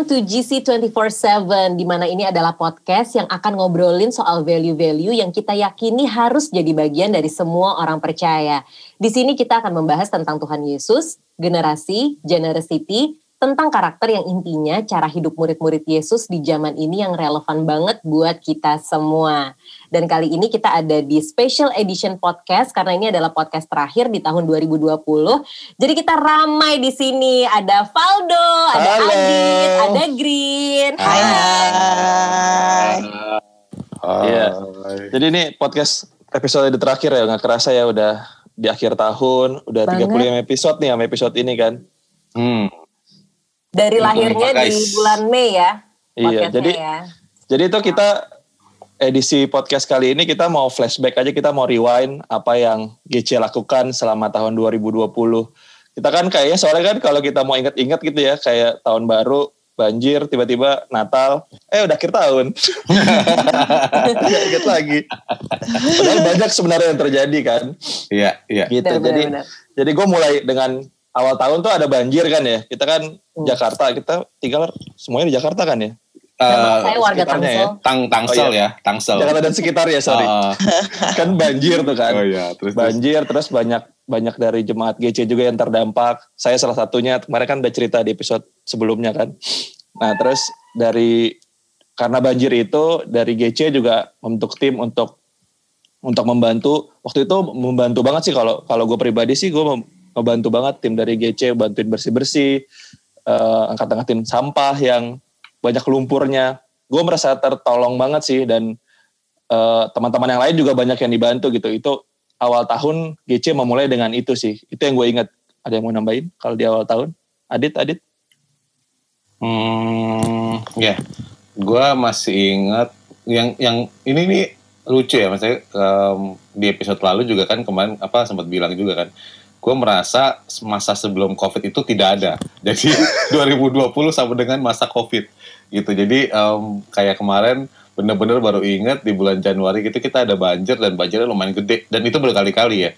welcome to GC 24/7 di mana ini adalah podcast yang akan ngobrolin soal value-value yang kita yakini harus jadi bagian dari semua orang percaya. Di sini kita akan membahas tentang Tuhan Yesus, generasi, generosity, tentang karakter yang intinya cara hidup murid-murid Yesus di zaman ini yang relevan banget buat kita semua. Dan kali ini kita ada di special edition podcast karena ini adalah podcast terakhir di tahun 2020. Jadi kita ramai di sini. Ada Valdo, ada Halo. Adit, ada Green. Hai. Hai. Iya. Jadi ini podcast episode terakhir ya, nggak kerasa ya udah di akhir tahun, udah Banget. 35 episode nih sama episode ini kan. Hmm. Dari lahirnya di guys. bulan Mei ya. Iya, jadi ya. jadi itu kita edisi podcast kali ini kita mau flashback aja, kita mau rewind apa yang GC lakukan selama tahun 2020. Kita kan kayaknya soalnya kan kalau kita mau inget-inget gitu ya, kayak tahun baru, banjir, tiba-tiba Natal, eh udah akhir tahun. Inget lagi. Padahal banyak sebenarnya yang terjadi kan. Iya, iya. Gitu. Benar, jadi benar. jadi gue mulai dengan awal tahun tuh ada banjir kan ya. Kita kan Hmm. Jakarta, kita tinggal semuanya di Jakarta kan ya. Memang Eh, saya warga Tangsel. tang tangsel Oh, iya. ya, tangsel. Jakarta dan sekitar ya sorry. Ah, kan banjir tuh kan. oh iya, terus terus. banjir terus banyak banyak dari jemaat GC juga yang terdampak. Saya salah satunya kemarin kan udah cerita di episode sebelumnya kan. Nah terus dari karena banjir itu dari GC juga membentuk tim untuk untuk membantu. Waktu itu membantu banget sih kalau kalau gue pribadi sih gue mem- membantu banget tim dari GC bantuin bersih bersih, angkat-angkatin sampah yang banyak lumpurnya. Gue merasa tertolong banget sih dan eh, teman-teman yang lain juga banyak yang dibantu gitu. Itu awal tahun GC memulai dengan itu sih. Itu yang gue ingat. Ada yang mau nambahin kalau di awal tahun? Adit, Adit? Hmm, ya. Gua masih ingat yang yang ini nih lucu ya maksudnya em, di episode lalu juga kan kemarin apa sempat bilang juga kan gue merasa masa sebelum covid itu tidak ada. Jadi 2020 sama dengan masa covid. Gitu. Jadi em, kayak kemarin bener-bener baru ingat di bulan Januari gitu kita ada banjir dan banjirnya lumayan gede. Dan itu berkali-kali ya.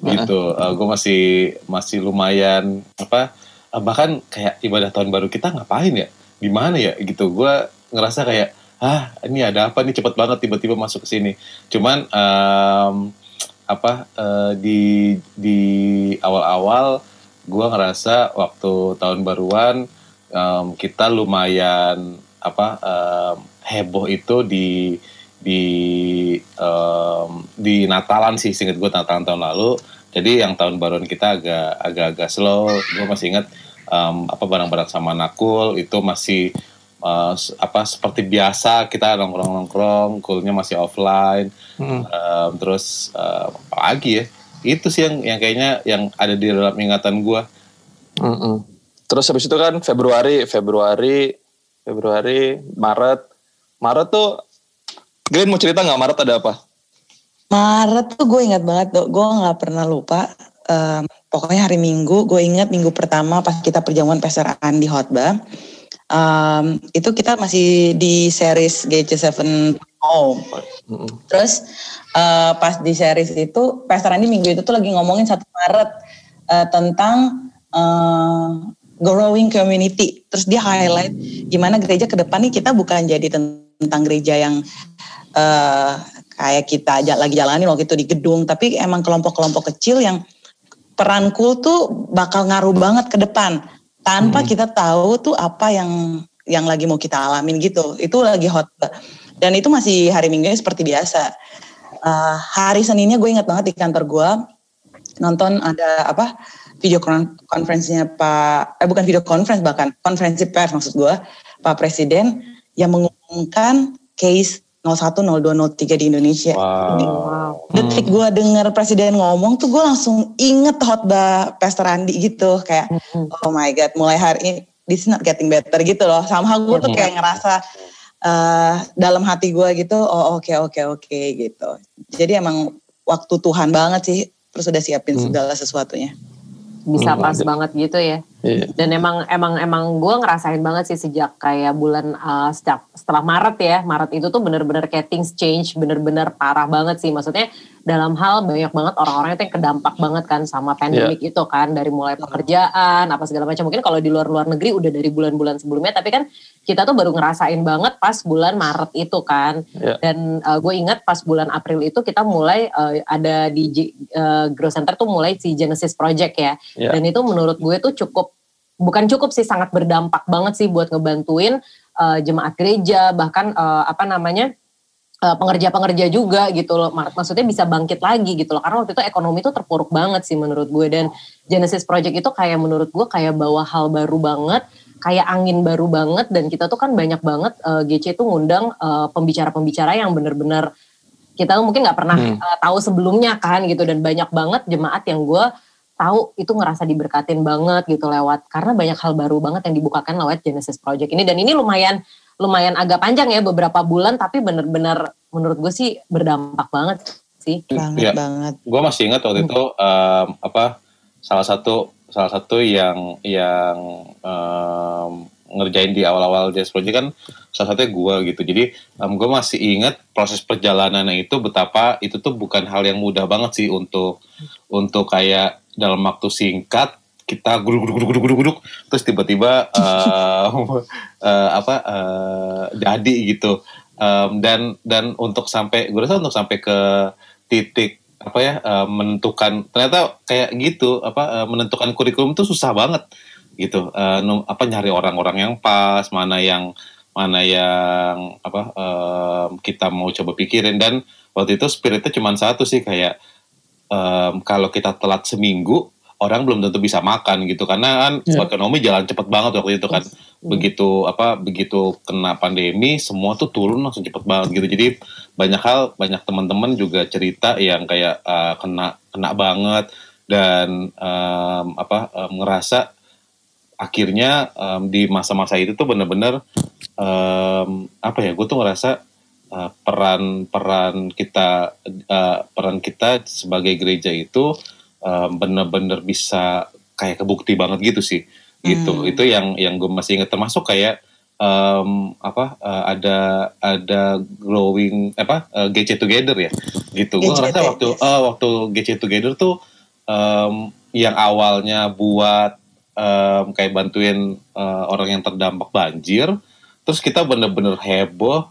Gitu. Gue masih masih lumayan apa eh, bahkan kayak ibadah tahun baru kita ngapain ya? Di mana ya? Gitu. Gue ngerasa kayak ah ini ada apa? Nih cepet banget tiba-tiba masuk ke sini. Cuman em, apa eh, di di awal-awal gue ngerasa waktu tahun baruan em, kita lumayan apa em, heboh itu di di em, di Natalan sih singkat gue Natalan tahun lalu. Jadi yang tahun baruan kita agak agak agak slow. Gue masih ingat em, apa barang-barang sama nakul itu masih s- apa seperti biasa kita nongkrong nongkrong kulnya masih offline Hmm. Em, terus apa lagi ya itu sih yang yang kayaknya yang ada di dalam ingatan gue Mm-mm. Terus habis itu kan Februari, Februari, Februari, Maret. Maret tuh, Glenn mau cerita nggak Maret ada apa? Maret tuh gue ingat banget tuh, gue nggak pernah lupa. Em, pokoknya hari Minggu, gue ingat minggu pertama pas kita perjamuan Pastor Andi Hotbah. Em, itu kita masih di series GC7 Home. Mm-mm. Terus eh, pas di series itu, Pastor Andi minggu itu tuh lagi ngomongin 1 Maret eh, tentang eh, growing community. Terus dia highlight gimana gereja ke depan nih kita bukan jadi ten- tentang gereja yang eh, kayak kita aja lagi jalanin waktu itu di gedung, tapi emang kelompok-kelompok kecil yang peran cool tuh bakal ngaruh banget ke depan tanpa Hmm. kita tahu tuh apa yang yang lagi mau kita alamin gitu. Itu lagi hot. Dan itu masih hari Minggunya seperti biasa. Eh, hari Seninnya gue ingat banget di kantor gue nonton ada apa video kon- konferensinya Pak eh bukan video conference bahkan konferensi pers maksud gue Pak Presiden yang mengumumkan case 01 02 03 di Indonesia. wow Detik gue denger presiden ngomong tuh gue langsung inget khotbah Pastor Andi gitu kayak oh my god mulai hari ini this is not getting better gitu loh. Sama gue tuh kayak ngerasa eh, dalam hati gue gitu oh oke oke oke gitu. Jadi emang waktu Tuhan banget sih terus udah siapin Hmm. segala sesuatunya. Bisa Hmm, pas ada. banget gitu ya. Iya. Dan emang emang emang gue ngerasain banget sih sejak kayak bulan uh, sejak setelah Maret ya Maret itu tuh bener-bener kayak things change bener-bener parah banget sih maksudnya dalam hal banyak banget orang-orang itu yang kedampak banget kan sama pandemik itu kan. Dari mulai pekerjaan apa segala macam. Mungkin kalau di luar-luar negeri udah dari bulan-bulan sebelumnya tapi kan kita tuh baru ngerasain banget pas bulan Maret itu kan. Iya. dan uh, gue ingat pas bulan April itu kita mulai uh, ada di J- uh, Grow Center tuh mulai si Genesis Project ya. Iya. dan itu menurut gue tuh cukup bukan cukup sih sangat berdampak banget sih buat ngebantuin uh, jemaat gereja bahkan uh, apa namanya pengerja-pengerja juga gitu loh. Mak- maksudnya bisa bangkit lagi gitu loh. Karena waktu itu ekonomi tuh terpuruk banget sih menurut gue. Dan Genesis Project itu kayak menurut gue kayak bawa hal baru banget kayak angin baru banget. Dan kita tuh kan banyak banget uh, GC itu ngundang uh, pembicara-pembicara yang bener-bener kita mungkin nggak pernah Hmm. uh, tahu sebelumnya kan gitu. Dan banyak banget jemaat yang gue tahu itu ngerasa diberkatin banget gitu lewat. Karena banyak hal baru banget yang dibukakan lewat Genesis Project ini. Dan ini lumayan lumayan agak panjang ya beberapa bulan tapi bener-bener menurut gue sih berdampak banget sih. banget Iya. banget. gue masih ingat waktu itu em, apa salah satu salah satu yang yang em, ngerjain di awal-awal Jazz Project kan salah satunya gue gitu jadi gue masih ingat proses perjalanannya itu betapa itu tuh bukan hal yang mudah banget sih untuk untuk kayak dalam waktu singkat kita guduk guduk guduk guduk guduk terus tiba-tiba em, eh, apa eh, jadi gitu. Em, dan dan untuk sampai gue rasa untuk sampai ke titik apa ya eh, menentukan ternyata kayak gitu apa eh, menentukan kurikulum itu susah banget gitu. Num- apa nyari orang-orang yang pas mana yang mana yang apa em, kita mau coba pikirin. Dan waktu itu spiritnya cuma satu sih kayak em, kalau kita telat seminggu orang belum tentu bisa makan gitu. Karena kan Iya. ekonomi jalan cepet banget waktu itu kan. Begitu apa begitu kena pandemi semua tuh turun langsung cepet banget gitu. Jadi banyak hal banyak teman-teman juga cerita yang kayak uh, kena kena banget. Dan em, apa em, ngerasa akhirnya em, di masa-masa itu tuh bener-bener em, apa ya gue tuh ngerasa uh, peran peran kita uh, peran kita sebagai gereja itu um, bener-bener bisa kayak kebukti banget gitu sih. Gitu. Hmm. itu yang yang gue masih ingat. Termasuk kayak em, apa uh, ada ada growing apa uh, GC Together ya. Gitu. Gue ngerasa waktu yes. uh, waktu GC Together tuh em, yang awalnya buat em, kayak bantuin uh, orang yang terdampak banjir terus kita bener-bener heboh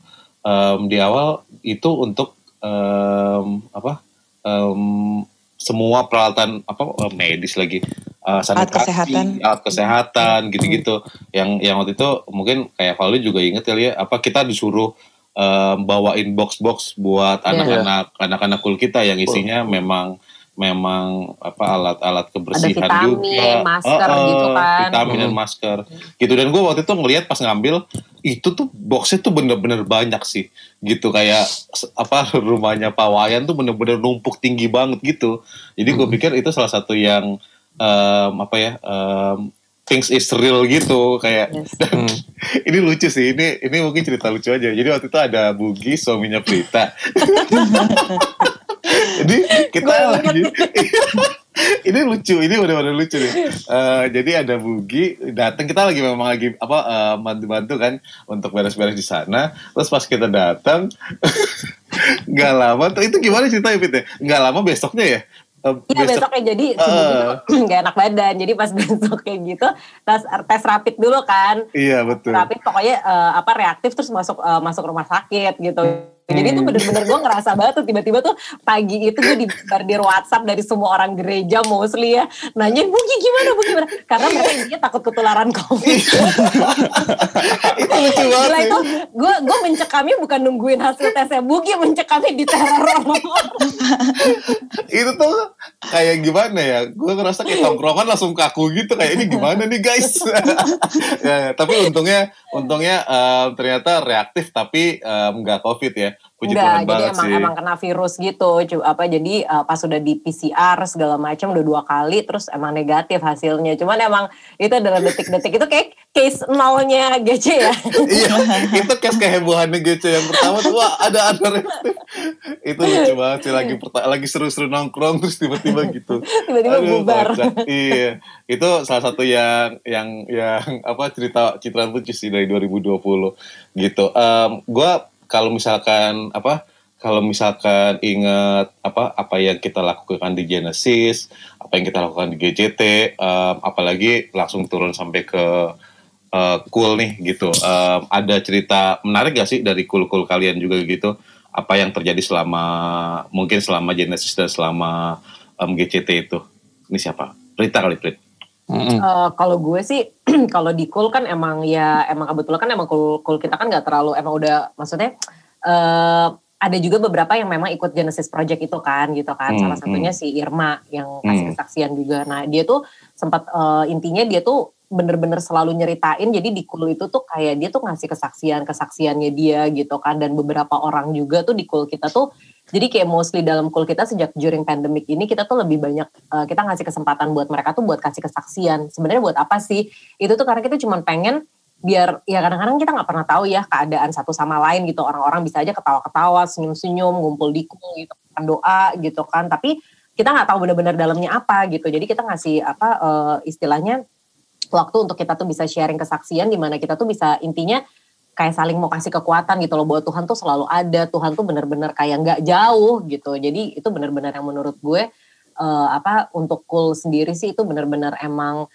em, di awal itu untuk em, apa em, semua peralatan apa eh, medis lagi eh, sanitasi, kesehatan. alat kesehatan gitu-gitu yang yang waktu itu mungkin kayak Valdi juga inget kali ya apa kita disuruh em, bawain box-box buat Iya. anak-anak anak-anak kul kita yang isinya memang memang apa alat-alat kebersihan vitamin, juga masker Eh, eh, gitu kan. vitamin dan Hmm. masker gitu dan gue waktu itu ngelihat pas ngambil itu tuh boxnya tuh bener-bener banyak sih gitu kayak apa rumahnya Pak Wayan tuh bener-bener numpuk tinggi banget gitu jadi gue pikir itu salah satu yang em, apa ya em, things is real gitu kayak Yes. Hmm. ini lucu sih ini ini mungkin cerita lucu aja. Jadi waktu itu ada Bugi suaminya Prita. Jadi kita Gua lagi ini lucu ini benar-benar lucu nih. Eh, jadi ada Bugi datang kita lagi memang lagi apa eh, bantu-bantu kan untuk beres-beres di sana. Terus pas kita datang nggak lama tuh itu gimana ceritanya Pit ya? Nggak lama besoknya ya Eh, Iya besoknya jadi gak enak badan. Jadi pas besok kayak gitu tes tes rapid dulu kan. iya betul Rapid pokoknya eh, apa reaktif terus masuk eh, masuk rumah sakit gitu. Jadi itu Hmm. bener-bener gue ngerasa banget tuh tiba-tiba tuh pagi itu gue dibardir WhatsApp dari semua orang gereja mostly ya. Nanyain Bugi gimana Bugi gimana? Karena mereka intinya takut ketularan COVID. itu lucu banget Gila itu gue gue mencekamnya bukan nungguin hasil tesnya. Bugi mencekamnya di teror. Itu tuh kayak gimana ya? Gue ngerasa kayak tongkrongan langsung kaku gitu kayak ini gimana nih guys? Ya, tapi untungnya untungnya em, ternyata reaktif tapi em, nggak covid ya puji Enggak, Tuhan jadi banget emang sih emang kena virus gitu. Cu- apa jadi uh, pas sudah di PCR segala macam udah dua kali terus emang negatif hasilnya. Cuman emang itu adalah detik-detik itu kayak case nolnya GC ya. iya itu case kehebohannya gitu yang pertama tuh wah ada ada itu lucu banget sih lagi lagi seru-seru nongkrong terus tiba-tiba gitu Tiba-tiba Aduh, bubar. kocak. iya itu salah satu yang yang yang apa cerita citraan lucu sih dari 2020 gitu Em, gua kalau misalkan apa kalau misalkan ingat apa apa yang kita lakukan di Genesis, apa yang kita lakukan di GCT, um, apalagi langsung turun sampai ke uh, cool nih gitu. Um, ada cerita menarik gak sih dari cool-cool kalian juga gitu? Apa yang terjadi selama mungkin selama Genesis dan selama um, GCT itu? Ini siapa? Rita kali Prit. Mm-hmm. Uh, kalau gue sih kalau di cool kan emang ya emang kebetulan kan emang cool, cool kita kan nggak terlalu emang udah maksudnya uh, ada juga beberapa yang memang ikut Genesis Project itu kan gitu kan. Hmm, Salah satunya si Irma yang kasih kesaksian juga. Nah, dia tuh sempat uh, intinya dia tuh bener-bener selalu nyeritain jadi di kul itu tuh kayak dia tuh ngasih kesaksian kesaksiannya dia gitu kan dan beberapa orang juga tuh di kul kita tuh jadi kayak mostly dalam kul kita sejak during pandemic ini kita tuh lebih banyak uh, kita ngasih kesempatan buat mereka tuh buat kasih kesaksian. Sebenarnya buat apa sih? Itu tuh karena kita cuma pengen biar ya kadang-kadang kita nggak pernah tahu ya keadaan satu sama lain gitu. Orang-orang bisa aja ketawa-ketawa senyum-senyum ngumpul di kul gitu kan doa gitu kan. Tapi kita nggak tahu benar-benar dalamnya apa gitu. Jadi kita ngasih apa uh, istilahnya waktu untuk kita tuh bisa sharing kesaksian di mana kita tuh bisa intinya kayak saling mau kasih kekuatan gitu loh bahwa Tuhan tuh selalu ada Tuhan tuh benar-benar kayak nggak jauh gitu. Jadi itu benar-benar yang menurut gue uh, apa untuk kul sendiri sih itu benar-benar emang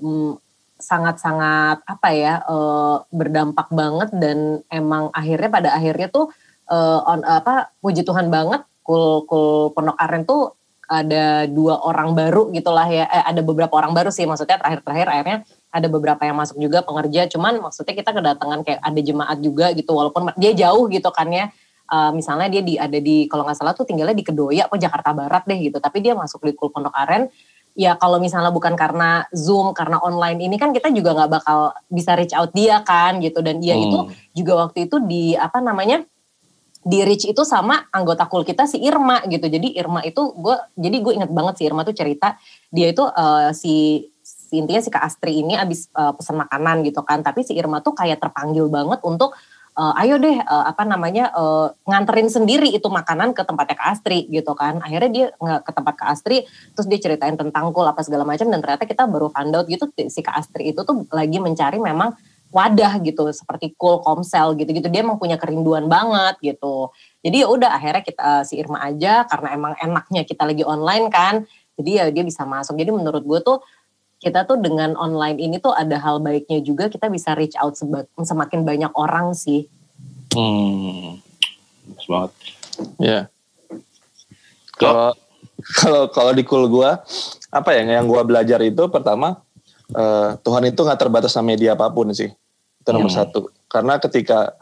um, sangat-sangat apa ya uh, berdampak banget dan emang akhirnya pada akhirnya tuh uh, on apa puji Tuhan banget kul kul Pondok Aren tuh ada dua orang baru gitulah ya eh, ada beberapa orang baru sih maksudnya terakhir-terakhir akhirnya ada beberapa yang masuk juga pengerja cuman maksudnya kita kedatangan kayak ada jemaat juga gitu walaupun dia jauh gitu kan ya uh, misalnya dia di ada di kalau nggak salah tuh tinggalnya di Kedoya atau Jakarta Barat deh gitu tapi dia masuk di Kul Pondok Aren ya kalau misalnya bukan karena Zoom, karena online ini kan kita juga nggak bakal bisa reach out dia kan gitu. Dan dia hmm. itu juga waktu itu di apa namanya di reach itu sama anggota kul kita si Irma gitu. Jadi Irma itu gue jadi gue inget banget si Irma tuh cerita dia itu uh, si intinya si Kak Astri ini abis uh, pesen makanan gitu kan. Tapi si Irma tuh kayak terpanggil banget untuk uh, ayo deh uh, apa namanya uh, nganterin sendiri itu makanan ke tempatnya Kak Astri gitu kan. Akhirnya dia nggak ke tempat Kak Astri terus dia ceritain tentang kul apa segala macam dan ternyata kita baru find out gitu si Kak Astri itu tuh lagi mencari memang wadah gitu seperti kul komsel gitu-gitu dia emang punya kerinduan banget gitu. Jadi ya udah akhirnya kita si Irma aja karena emang enaknya kita lagi online kan. Jadi ya dia bisa masuk. Jadi menurut gue tuh kita tuh dengan online ini tuh ada hal baiknya juga kita bisa reach out semakin banyak orang sih. Hmm, bagus banget. Ya. Kalau kalau kalau di kul gue apa ya yang gue belajar itu pertama uh, Tuhan itu nggak terbatas sama media apa pun sih itu nomor hmm. satu karena ketika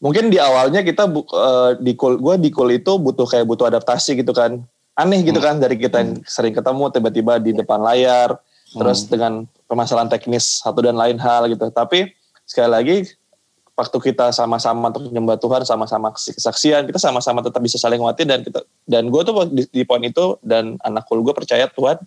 mungkin di awalnya kita uh, di kul gue di kul itu butuh kayak butuh adaptasi gitu kan aneh gitu hmm. kan dari kita yang hmm. sering ketemu tiba-tiba di depan layar terus hmm. dengan permasalahan teknis satu dan lain hal gitu. Tapi sekali lagi waktu kita sama-sama untuk menyembah Tuhan, sama-sama kesaksian, kita sama-sama tetap bisa saling nguatin dan kita dan gue tuh di, di poin itu dan anak kul gue percaya Tuhan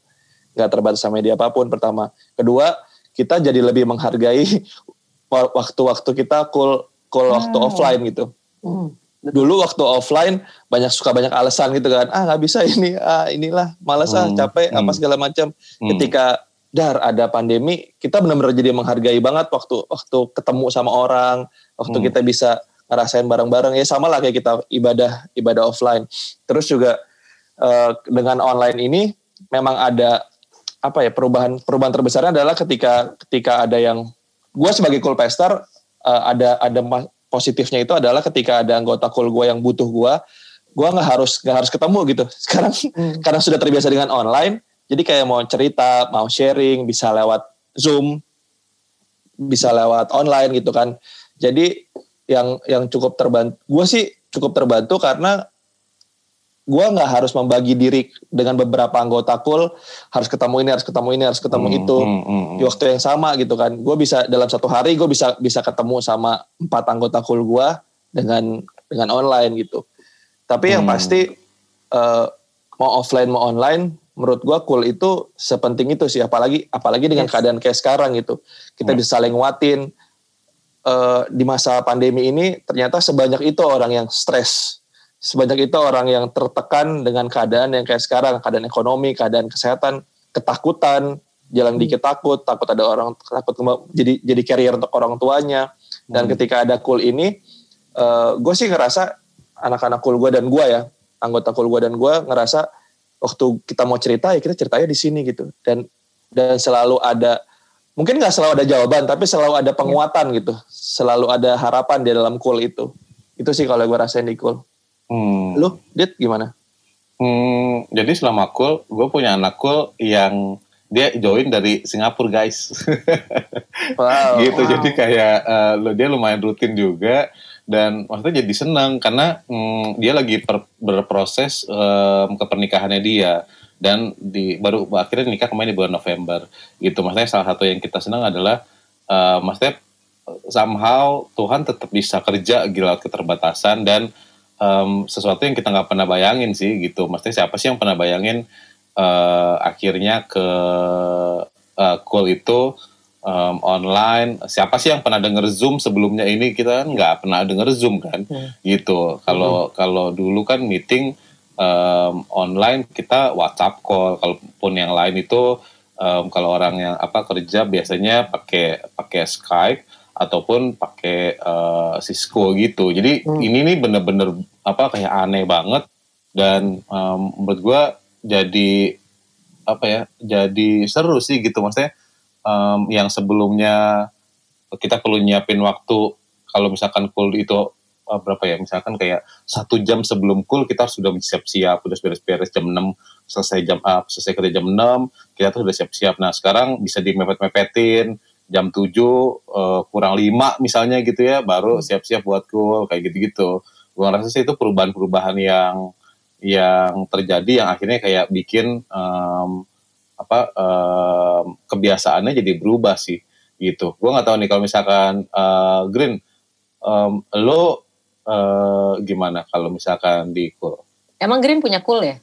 nggak terbatas sama media apa pun pertama. Kedua kita jadi lebih menghargai waktu-waktu kita kul kul hmm. waktu offline gitu. Hmm. Dulu waktu offline banyak suka banyak alasan gitu kan. Ah nggak bisa ini, ah inilah malas ah hmm. capek hmm. apa segala macam. Hmm. Ketika dar ada pandemi kita benar-benar jadi menghargai banget waktu waktu ketemu sama orang waktu hmm. kita bisa ngerasain bareng-bareng ya sama lah kayak kita ibadah ibadah offline terus juga uh, dengan online ini memang ada apa ya perubahan perubahan terbesarnya adalah ketika ketika ada yang gue sebagai cool pester uh, ada ada positifnya itu adalah ketika ada anggota cool gue yang butuh gue gue nggak harus nggak harus ketemu gitu sekarang hmm. karena sudah terbiasa dengan online jadi kayak mau cerita, mau sharing, bisa lewat Zoom, bisa lewat online gitu kan. Jadi yang yang cukup terbantu, gue sih cukup terbantu karena gue nggak harus membagi diri dengan beberapa anggota kul harus ketemu ini harus ketemu ini harus ketemu hmm, itu hmm, hmm, hmm. di waktu yang sama gitu kan gue bisa dalam satu hari gue bisa bisa ketemu sama empat anggota kul gue dengan dengan online gitu tapi yang hmm. pasti uh, mau offline mau online menurut gua cool itu sepenting itu sih apalagi apalagi dengan yes. keadaan kayak sekarang gitu kita hmm. bisa saling nguatin uh, di masa pandemi ini ternyata sebanyak itu orang yang stres sebanyak itu orang yang tertekan dengan keadaan yang kayak sekarang keadaan ekonomi keadaan kesehatan ketakutan jalan hmm. dikit takut takut ada orang takut jadi jadi carrier untuk orang tuanya dan hmm. ketika ada cool ini uh, eh, gue sih ngerasa anak-anak kul gue dan gue ya anggota kul gue dan gue ngerasa waktu kita mau cerita ya kita ceritanya di sini gitu dan dan selalu ada mungkin nggak selalu ada jawaban tapi selalu ada penguatan gitu selalu ada harapan di dalam kul itu itu sih kalau gue rasain di kul Hmm. lu dit gimana Hmm, jadi selama kul, gue punya anak kul yang dia join dari Singapura guys. wow gitu. wow. Jadi kayak lo dia lumayan rutin juga dan maksudnya jadi senang karena hmm, dia lagi per- berproses em, ke pernikahannya dia dan di baru akhirnya nikah kemarin di bulan November gitu. Maksudnya salah satu yang kita senang adalah eh, maksudnya somehow Tuhan tetap bisa kerja gila keterbatasan dan em, sesuatu yang kita nggak pernah bayangin sih gitu. Maksudnya siapa sih yang pernah bayangin eh, akhirnya ke eh, call itu em, online. Siapa sih yang pernah denger Zoom sebelumnya ini kita kan nggak pernah denger Zoom kan, Hmm. gitu. Kalau kalau dulu kan meeting em, online kita WhatsApp call, kalaupun yang lain itu em, kalau orang yang apa kerja biasanya pakai pakai Skype ataupun pakai eh, Cisco gitu. Jadi Hmm. ini nih bener-bener apa kayak aneh banget dan em, menurut gua jadi apa ya jadi seru sih gitu maksudnya em, yang sebelumnya kita perlu nyiapin waktu. Kalau misalkan cool itu eh, berapa ya? Misalkan kayak satu jam sebelum cool kita harus sudah siap-siap. Udah beres-beres jam 6 selesai jam ah, selesai kerja jam 6 kita tuh udah siap-siap. Nah sekarang bisa dimepet-mepetin jam 7 eh, kurang 5 misalnya gitu ya baru siap-siap buat cool kayak gitu-gitu. Gua ngerasa sih itu perubahan-perubahan yang yang terjadi yang akhirnya kayak bikin em, apa em, kebiasaannya jadi berubah sih gitu. Gue nggak tahu nih kalau misalkan eh, Green, em, lo eh, gimana kalau misalkan di cool? Emang Green punya cool ya?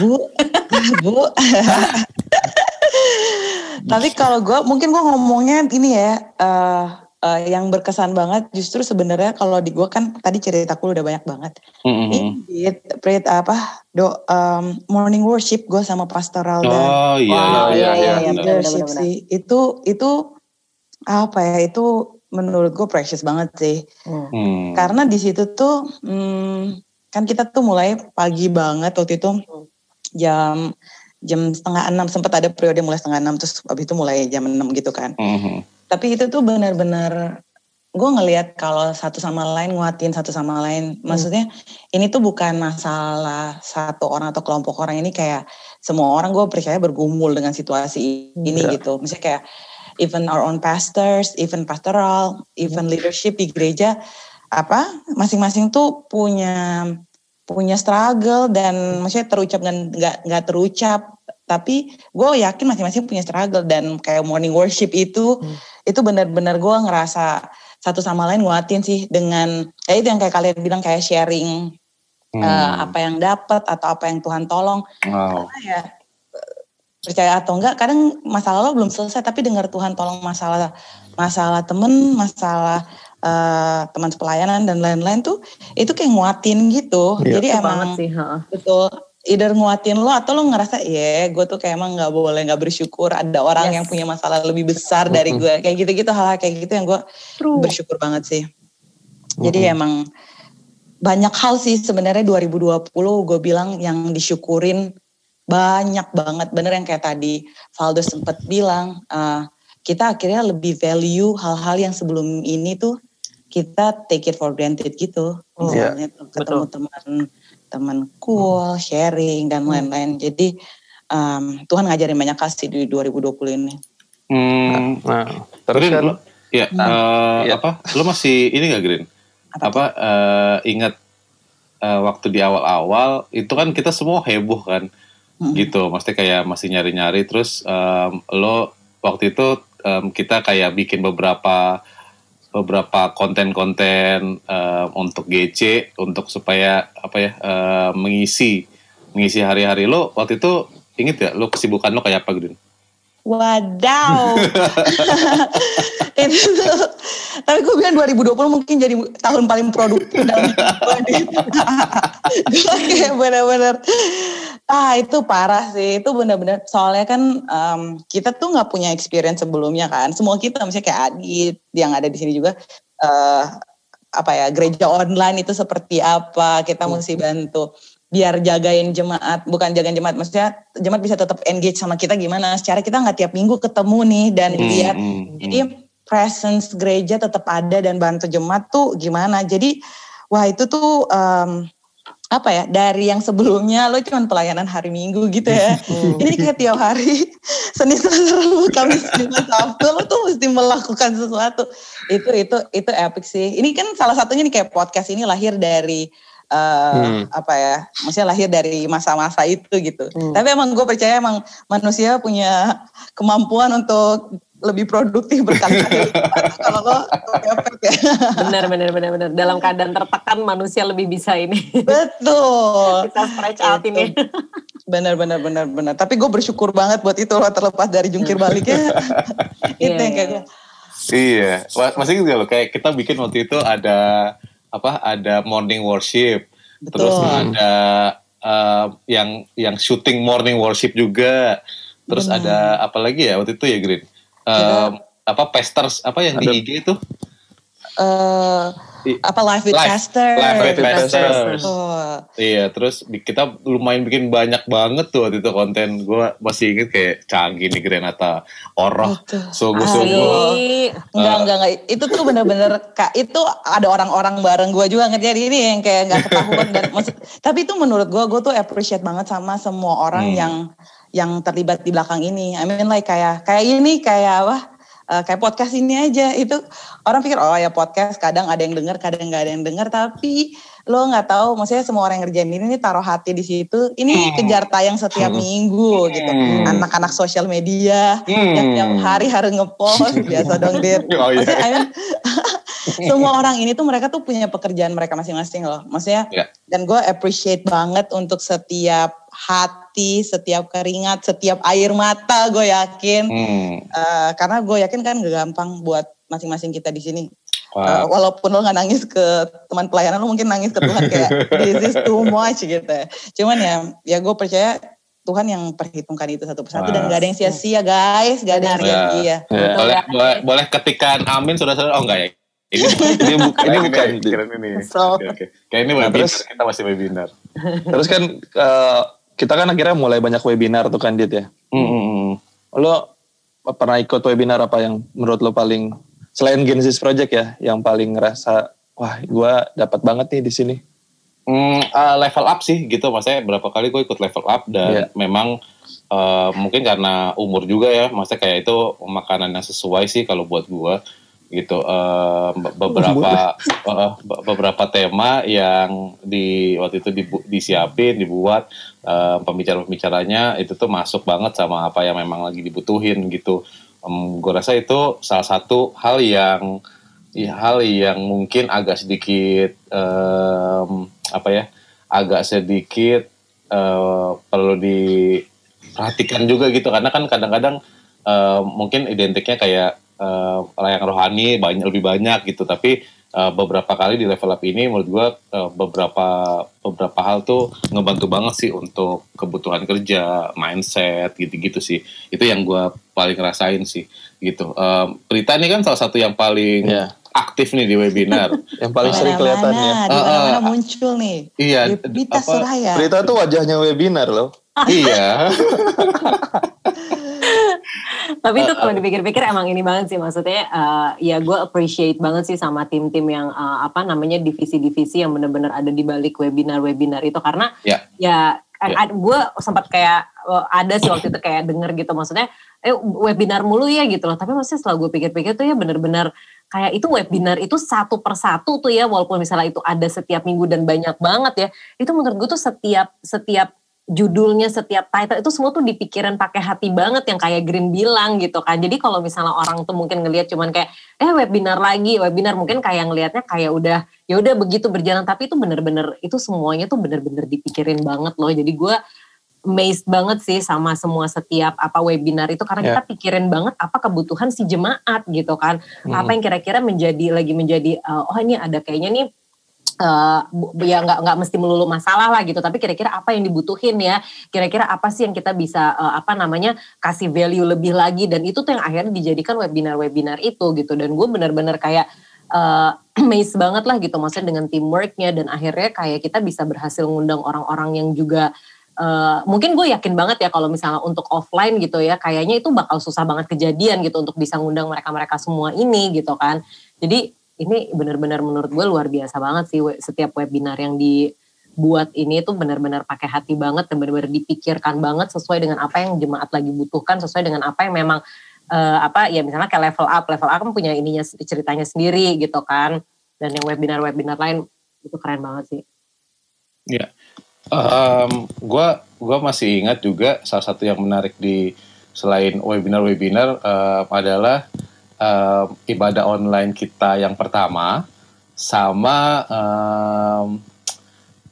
Bu, bu. Tapi kalau gue, mungkin gue ngomongnya ini ya, eh, eh, yang berkesan banget justru sebenarnya kalau di gue kan tadi cerita aku udah banyak banget. Mhm. Ini pret apa do um, morning worship gue sama pastoral dan Oh iya Wow, iya iya, iya. iya, leadership benar. sih. Itu itu apa ya? Itu menurut gue precious banget sih. Hmm. Hmm. Karena di situ tuh hmm, kan kita tuh mulai pagi banget waktu itu jam jam setengah enam sempat ada periode mulai setengah enam terus abis itu mulai jam enam gitu kan. Mhm. Tapi itu tuh benar-benar gue ngelihat kalau satu sama lain nguatin satu sama lain. Maksudnya ini tuh bukan masalah satu orang atau kelompok orang ini kayak semua orang gue percaya bergumul dengan situasi ini Iya. gitu. Misalnya kayak even our own pastors, even pastoral, even leadership di gereja apa masing-masing tuh punya punya struggle dan maksudnya terucap dan nggak nggak terucap tapi gue yakin masing-masing punya struggle dan kayak morning worship itu Hmm. itu benar-benar gue ngerasa satu sama lain nguatin sih dengan ya itu yang kayak kalian bilang kayak sharing Hmm. eh, apa yang dapat atau apa yang Tuhan tolong Wow. Karena ya percaya atau enggak kadang masalah lo belum selesai tapi dengar Tuhan tolong masalah masalah temen masalah eh, teman sepelayanan dan lain-lain tuh itu kayak nguatin gitu Iya. jadi emang sih. heeh. betul either nguatin lo atau lo ngerasa ya gue tuh kayak emang nggak boleh nggak bersyukur ada orang Yes. yang punya masalah lebih besar dari gue kayak gitu-gitu hal-hal kayak gitu yang gue True. bersyukur banget sih. Jadi emang banyak hal sih sebenarnya 2020 gue bilang yang disyukurin banyak banget. Bener yang kayak tadi Valdo sempat bilang eh, kita akhirnya lebih value hal-hal yang sebelum ini tuh kita take it for granted gitu. Oh, misalnya tuh ketemu betul. teman teman cool sharing dan lain-lain jadi em, Tuhan ngajarin banyak kasih di 2020 ini Hmm. nah terus Green, kan lo, ya, Nah. eh, Iya. apa? Lo masih ini gak Green? Apa Apa, eh, ingat eh, waktu di awal-awal itu kan kita semua heboh kan, Mm. gitu. Maksudnya kayak masih nyari-nyari. Terus em, lo waktu itu em, kita kayak bikin beberapa beberapa konten-konten em, untuk GC untuk supaya apa ya eh, mengisi mengisi hari-hari lo waktu itu inget ya lo kesibukan lo kayak apa Green? Wadaw. itu tuh. Tapi gue bilang 2020 mungkin jadi tahun paling produktif dalam hidup gue. kayak bener-bener. Ah itu parah sih. Itu bener-bener. Soalnya kan em, kita tuh nggak punya experience sebelumnya kan. Semua kita misalnya kayak Adit yang ada di sini juga. eh apa ya gereja online itu seperti apa kita mesti bantu biar jagain jemaat bukan jagain jemaat maksudnya jemaat bisa tetap engage sama kita gimana? Secara kita nggak tiap minggu ketemu nih dan Hmm, lihat. hmm, jadi presence gereja tetap ada dan bantu jemaat tuh gimana? Jadi wah itu tuh em, apa ya dari yang sebelumnya lo cuma pelayanan hari minggu gitu ya. Ini kayak tiap hari Senin Selasa Rabu Kamis Jumat Sabtu lo tuh mesti melakukan sesuatu. Itu itu itu epic sih. Ini kan salah satunya nih kayak podcast ini lahir dari eh, Hmm. apa ya maksudnya lahir dari masa-masa itu gitu Hmm. tapi emang gue percaya emang manusia punya kemampuan untuk lebih produktif berkali-kali kalau lo kepepet ya Benar, benar, benar, benar. Dalam keadaan tertekan manusia lebih bisa ini. betul Bisa stretch out Gitu. ini. benar benar benar benar tapi gue bersyukur banget buat itu loh terlepas dari jungkir baliknya itu Iya, yang kayak iya. Iya, Ma- masih gitu loh kayak kita bikin waktu itu ada apa? Ada morning worship, terus Betul. ada eh, yang yang shooting morning worship juga, terus Benar. ada apa lagi ya waktu itu ya Green? Eh, apa pastors apa yang Ada- di IG itu? eh apa live with Live. pastor Live with. Oh, Iya, terus kita lumayan bikin banyak banget tuh waktu itu konten. Gue masih inget kayak canggih nih Grenata, Oroh, Betul. sungguh-sungguh. Enggak, Eh. enggak, enggak. Itu tuh bener-bener, Kak, itu ada orang-orang bareng gue juga ngerjain ini yang kayak nggak ketahuan. dan maksud, tapi itu menurut gue, gue tuh appreciate banget sama semua orang Hmm. yang yang terlibat di belakang ini. I mean like kayak, kayak ini, kayak apa, eh, kayak podcast ini aja. Itu orang pikir, oh ya podcast kadang ada yang denger, kadang nggak ada yang denger. Tapi lo nggak tahu, maksudnya semua orang yang ngerjain ini, ini taruh hati di situ. Ini kejar tayang setiap minggu gitu. Hmm. Anak-anak sosial media, Hmm. yang tiap hari harus ngepost, biasa dong, Dit. Oh iya. Maksudnya, I mean, semua orang ini tuh mereka tuh punya pekerjaan mereka masing-masing loh. Maksudnya, Iya. dan gue appreciate banget untuk setiap hati, setiap keringat, setiap air mata gue yakin. Hmm. Eh, karena gue yakin kan gak gampang buat masing-masing kita di sini. Wah. Eh, walaupun lo gak nangis ke teman pelayanan, lo mungkin nangis ke Tuhan kayak this is too much gitu. ya. Cuman ya, ya gue percaya Tuhan yang perhitungkan itu satu persatu dan Wah. gak ada yang sia-sia guys, gak ada yang sia-sia. Ya. boleh, ya. boleh, boleh ketikan amin saudara-saudara. Oh enggak ya? Ini, Ini, bu- ini bukan. Ini. So. Kayak ini Nah, webinar, terus- kita masih webinar. Terus kan eh, kita kan akhirnya mulai banyak webinar tuh kan Dit ya. Hmm, hmm. Lo pernah ikut webinar apa yang menurut lo paling selain Genesis Project ya, yang paling ngerasa wah gue dapat banget nih di sini. Hmm, eh, level up sih gitu maksudnya berapa kali gue ikut level up dan Iya. memang eh, mungkin karena umur juga ya maksudnya kayak itu makanan yang sesuai sih kalau buat gue gitu be- beberapa be- beberapa tema yang di waktu itu dibu- disiapin dibuat eh, pembicara-pembicaranya itu tuh masuk banget sama apa yang memang lagi dibutuhin gitu. Gue rasa itu salah satu hal yang ya, hal yang mungkin agak sedikit em, apa ya agak sedikit eh, perlu diperhatikan juga gitu. Karena kan kadang-kadang eh, mungkin identiknya kayak eh, yang rohani banyak lebih banyak gitu tapi eh, beberapa kali di level up ini menurut gua eh, beberapa beberapa hal tuh ngebantu banget sih untuk kebutuhan kerja mindset gitu-gitu sih itu yang gua paling rasain sih gitu Em, Prita ini kan salah satu yang paling Iya. aktif nih di webinar Yang paling sering kelihatan ya. Mana-mana, di Ah, mana-mana ah. muncul nih. Iya, apa- Suraya. Berita tuh wajahnya webinar loh. iya Tapi itu Eh, kalau dipikir-pikir emang ini banget sih maksudnya eh, ya gue appreciate banget sih sama tim-tim yang eh, apa namanya divisi-divisi yang benar-benar ada di balik webinar-webinar itu karena Ya. ya Ya. gue sempat kayak eh, ada sih waktu itu kayak denger gitu maksudnya eh webinar mulu ya gitu loh tapi maksudnya setelah gue pikir-pikir tuh ya benar-benar kayak itu webinar itu satu persatu tuh ya walaupun misalnya itu ada setiap minggu dan banyak banget ya itu menurut gue tuh setiap setiap judulnya setiap title itu semua tuh dipikirin pakai hati banget yang kayak Green bilang gitu kan. Jadi kalau misalnya orang tuh mungkin ngelihat cuman kayak eh webinar lagi, webinar mungkin kayak ngelihatnya kayak udah ya udah begitu berjalan tapi itu bener-bener itu semuanya tuh bener-bener dipikirin banget loh. Jadi gue amazed banget sih sama semua setiap apa webinar itu karena Ya. kita pikirin banget apa kebutuhan si jemaat gitu kan. Apa yang kira-kira menjadi lagi menjadi eh, oh ini ada kayaknya nih bu- ya nggak nggak mesti melulu masalah lah gitu. Tapi kira-kira apa yang dibutuhin ya? Kira-kira apa sih yang kita bisa eh, apa namanya kasih value lebih lagi? Dan itu tuh yang akhirnya dijadikan webinar-webinar itu gitu. Dan gue benar-benar kayak eh, amazed banget lah gitu. Maksudnya dengan teamworknya. Dan akhirnya kayak kita bisa berhasil ngundang orang-orang yang juga Uh, mungkin gue yakin banget ya kalau misalnya untuk offline gitu ya kayaknya itu bakal susah banget kejadian gitu untuk bisa ngundang mereka-mereka semua ini gitu kan. Jadi ini benar-benar menurut gue luar biasa banget sih setiap webinar yang dibuat ini tuh benar-benar pakai hati banget dan benar-benar dipikirkan banget sesuai dengan apa yang jemaat lagi butuhkan sesuai dengan apa yang memang uh, apa ya misalnya kayak level up level up kan punya ininya ceritanya sendiri gitu kan dan yang webinar-webinar lain itu keren banget sih. Iya. Um, gua gua masih ingat juga salah satu yang menarik di selain webinar-webinar uh, adalah uh, ibadah online kita yang pertama sama um,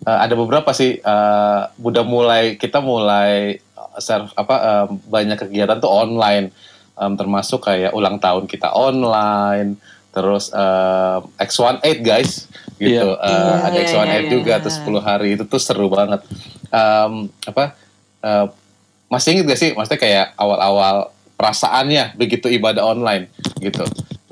uh, ada beberapa sih uh, udah mulai kita mulai serve apa um, banyak kegiatan tuh online. Um, termasuk kayak ulang tahun kita online terus uh, X18 guys gitu. Yeah. uh, yeah, ada yeah, X18 yeah, juga yeah. tuh 10 hari itu tuh seru banget. Um, apa uh, masih inget gak sih? Maksudnya kayak awal-awal perasaannya begitu ibadah online gitu.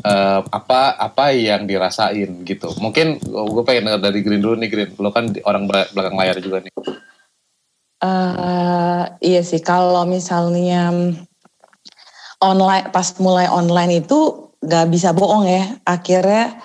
Uh, apa apa yang dirasain gitu. Mungkin gue pengen denger dari Green dulu nih Green. Lo kan orang belakang layar juga nih. Uh, iya sih. Kalau misalnya online pas mulai online itu nggak bisa bohong ya. Akhirnya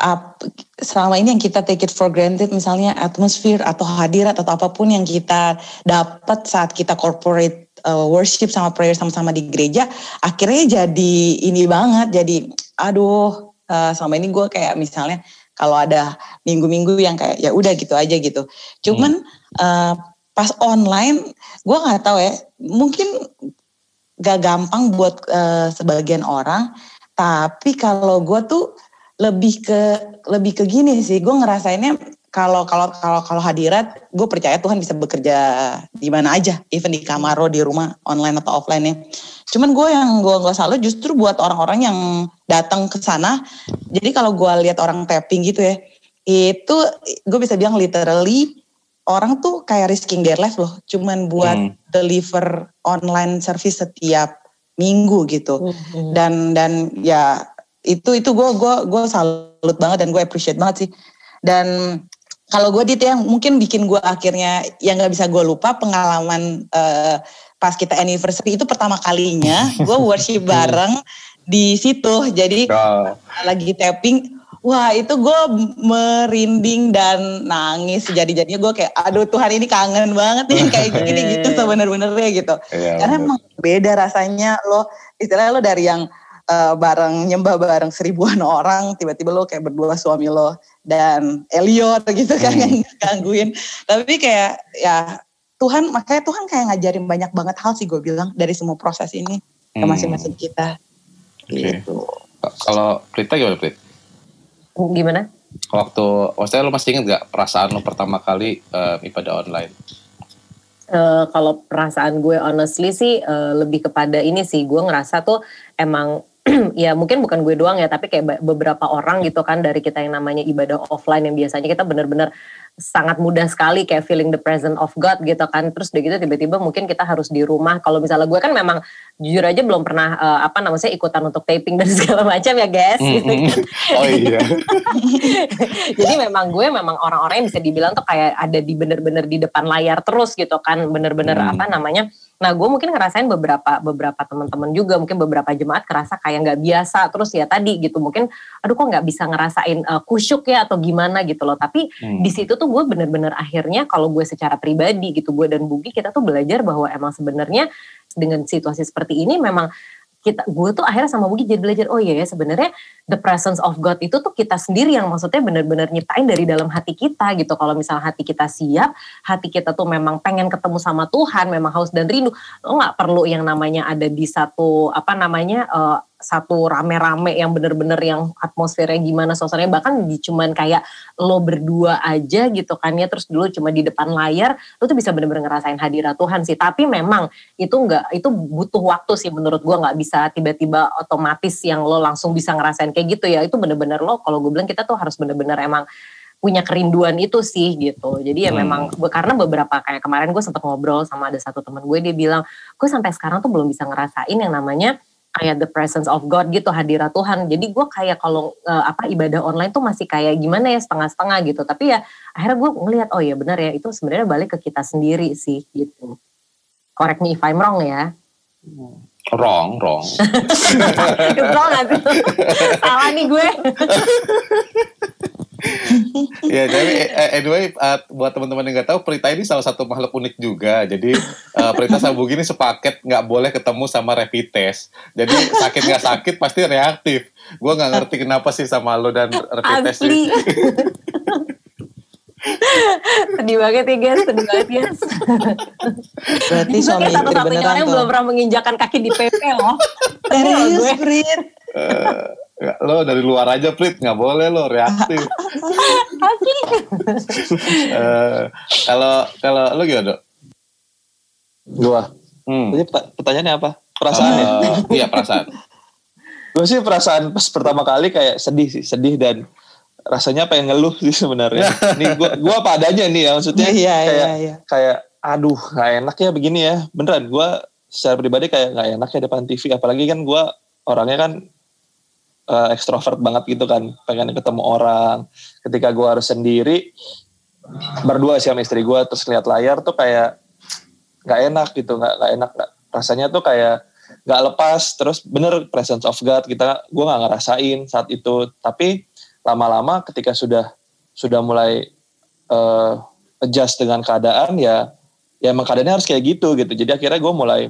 up, selama ini yang kita take it for granted misalnya atmosfer atau hadirat atau apa pun yang kita dapat saat kita corporate uh, worship sama prayer sama-sama di gereja akhirnya jadi ini banget jadi aduh uh, selama ini gue kayak misalnya kalau ada minggu-minggu yang kayak ya udah gitu aja gitu cuman hmm. uh, pas online gue nggak tahu ya mungkin gak gampang buat uh, sebagian orang tapi kalau gue tuh lebih ke lebih ke gini sih, gue ngerasainnya kalau kalau kalau kalau hadirat, gue percaya Tuhan bisa bekerja di mana aja, even di kamar lo di rumah, online atau offline ya. Cuman gue yang gue nggak salah justru buat orang-orang yang datang ke sana. Jadi kalau gue lihat orang tapping gitu ya, itu gue bisa bilang literally orang tuh kayak risking their life loh, cuman buat hmm. deliver online service setiap minggu gitu mm-hmm. dan dan ya itu itu gue gue gue salut banget dan gue appreciate banget sih dan kalau gue dit yang mungkin bikin gue akhirnya yang nggak bisa gue lupa pengalaman uh, pas kita anniversary itu pertama kalinya gue worship bareng di situ jadi oh. lagi tapping Wah itu gue merinding dan nangis jadi-jadinya gue kayak aduh Tuhan ini kangen banget nih kayak gini gitu sebenar-benarnya gitu. Ya, Karena emang beda rasanya lo istilahnya lo dari yang uh, bareng nyembah bareng seribuan orang tiba-tiba lo kayak berdua suami lo dan Elliot gitu kan hmm. yang gangguin. Tapi kayak ya Tuhan makanya Tuhan kayak ngajarin banyak banget hal sih gue bilang dari semua proses ini ke hmm. masing-masing kita. Okay. Gitu. Kalau Prita gimana Prita? Gimana? Waktu, maksudnya lo masih inget gak perasaan lo pertama kali uh, ibadah online? Uh, kalau perasaan gue honestly sih uh, lebih kepada ini sih gue ngerasa tuh emang ya mungkin bukan gue doang ya tapi kayak beberapa orang gitu kan dari kita yang namanya ibadah offline yang biasanya kita bener-bener sangat mudah sekali kayak feeling the presence of God gitu kan terus udah gitu tiba-tiba mungkin kita harus di rumah kalau misalnya gue kan memang jujur aja belum pernah uh, apa namanya ikutan untuk taping dan segala macam ya guys mm -hmm. gitu kan. oh iya jadi memang gue memang orang-orang yang bisa dibilang tuh kayak ada di bener-bener di depan layar terus gitu kan bener-bener mm. apa namanya Nah gue mungkin ngerasain beberapa beberapa teman-teman juga mungkin beberapa jemaat kerasa kayak nggak biasa. Terus ya tadi gitu mungkin aduh kok nggak bisa ngerasain uh, kusyuk ya atau gimana? gitu loh. Tapi hmm. di situ tuh gue bener-bener akhirnya kalau gue secara pribadi gitu gue dan Bugi kita tuh belajar bahwa emang sebenarnya dengan situasi seperti ini memang kita gue tuh akhirnya sama Bugi jadi belajar oh iya ya sebenarnya the presence of God itu tuh kita sendiri yang maksudnya benar-benar nyiptain dari dalam hati kita gitu. Kalau misalnya hati kita siap hati kita tuh memang pengen ketemu sama Tuhan memang haus dan rindu lo nggak perlu yang namanya ada di satu apa namanya uh, satu rame-rame yang bener-bener yang atmosfernya gimana suasananya. Bahkan di cuman kayak lo berdua aja gitu kan ya. Terus dulu cuma di depan layar lo tuh bisa bener-bener ngerasain hadirat Tuhan sih. Tapi memang itu enggak itu butuh waktu sih menurut gua. Nggak bisa tiba-tiba otomatis yang lo langsung bisa ngerasain kayak gitu ya. Itu bener-bener lo kalau gue bilang kita tuh harus bener-bener emang punya kerinduan itu sih gitu. Jadi ya hmm. memang karena beberapa kayak kemarin gue sempat ngobrol sama ada satu teman gue dia bilang gue sampai sekarang tuh belum bisa ngerasain yang namanya kayak the presence of God gitu hadirat Tuhan jadi gue kayak kalau uh, apa ibadah online tuh masih kayak gimana ya setengah-setengah gitu tapi ya akhirnya gue ngelihat oh ya benar ya itu sebenarnya balik ke kita sendiri sih gitu correct me if I'm wrong ya Wrong, wrong. Gak sih? Salah nih gue. ya jadi eh, anyway uh, buat teman-teman yang nggak tahu Prita ini salah satu makhluk unik juga jadi uh, Prita sama Bugini sepaket nggak boleh ketemu sama rapid test jadi sakit nggak sakit pasti reaktif gue nggak ngerti kenapa sih sama lo dan rapid test Asli. sedih banget ya guys, sedih banget guys. Berarti suami istri satu-satunya beneran orang yang tuh. belum pernah menginjakan kaki di PP loh. Serius. Prit? Ya, lo dari luar aja Prit nggak boleh lo reaktif Asli. Eh, kalau kalau lo gimana dok? Gua. Hmm. Jadi pertanyaannya apa? Perasaan ya? Eh, iya perasaan Gue sih perasaan pas pertama kali kayak sedih sih, sedih dan rasanya pengen ngeluh sih sebenarnya. Nih gua gua apa adanya nih ya maksudnya Iya, kayak iya, iya. kayak aduh nggak enak ya begini ya. Beneran gua secara pribadi kayak nggak enak ya depan TV apalagi kan gua orangnya kan eh, ekstrovert banget gitu kan, pengen ketemu orang. Ketika gua harus sendiri berdua sih sama istri gua terus lihat layar tuh kayak nggak enak gitu, nggak nggak enak. nggak- rasanya tuh kayak nggak lepas terus bener presence of God kita gue nggak ngerasain saat itu tapi lama-lama ketika sudah sudah mulai eh, adjust dengan keadaan ya ya emang keadaannya harus kayak gitu gitu jadi akhirnya gue mulai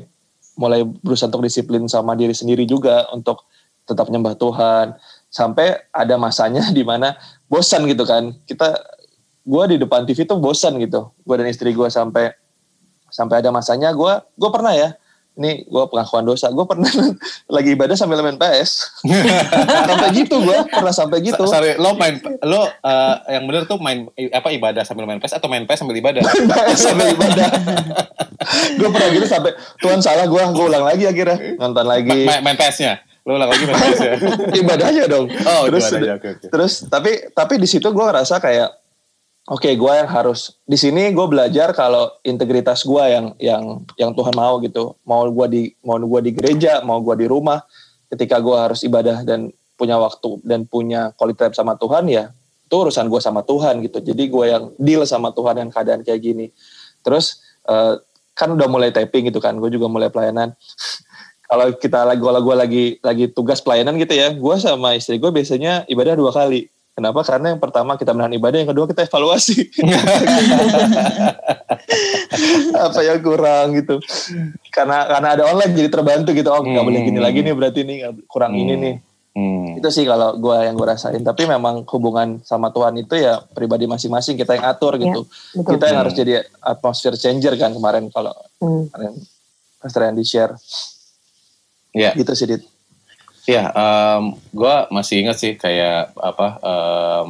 mulai berusaha untuk disiplin sama diri sendiri juga untuk tetap nyembah Tuhan. Sampai ada masanya di mana bosan gitu kan. Kita gue di depan TV tuh bosan gitu. Gue dan istri gue sampai sampai ada masanya gue gue pernah ya. Ini gue pengakuan dosa. Gue pernah lagi ibadah sambil main PS sampai gitu gue pernah sampai gitu. Sorry, lo main lo eh, yang bener tuh main apa ibadah sambil main PES atau main PES sambil ibadah? PS sambil ibadah. Gue pernah gitu sampai Tuhan salah gue gue ulang lagi akhirnya. Nonton lagi. Main, main PES-nya. Lo ulang lagi main PES-nya. ibadahnya dong. Oh, terus ibadahnya, oke, oke. terus tapi tapi di situ gue ngerasa kayak oke gue yang harus di sini gue belajar kalau integritas gue yang yang yang Tuhan mau gitu. Mau gue di mau gue di gereja mau gue di rumah ketika gue harus ibadah dan punya waktu dan punya quality time sama Tuhan ya itu urusan gue sama Tuhan gitu. Jadi gue yang deal sama Tuhan dengan keadaan kayak gini. Terus eh, kan udah mulai taping gitu kan gue juga mulai pelayanan kalau kita lagi kalau gue lagi lagi tugas pelayanan gitu ya gue sama istri gue biasanya ibadah dua kali kenapa karena yang pertama kita menahan ibadah yang kedua kita evaluasi apa yang kurang gitu karena karena ada online jadi terbantu gitu oh nggak boleh gini Hmm. lagi nih berarti nih nggak- kurang ini Hmm. nih Hmm. itu sih kalau gue yang gue rasain tapi memang hubungan sama Tuhan itu ya pribadi masing-masing kita yang atur gitu betul. kita yang Hmm. harus jadi atmosphere changer kan kemarin kalau Hmm. kemarin Pastor Andy share Ya. gitu sih Dit. Ya, gue masih ingat sih kayak apa em,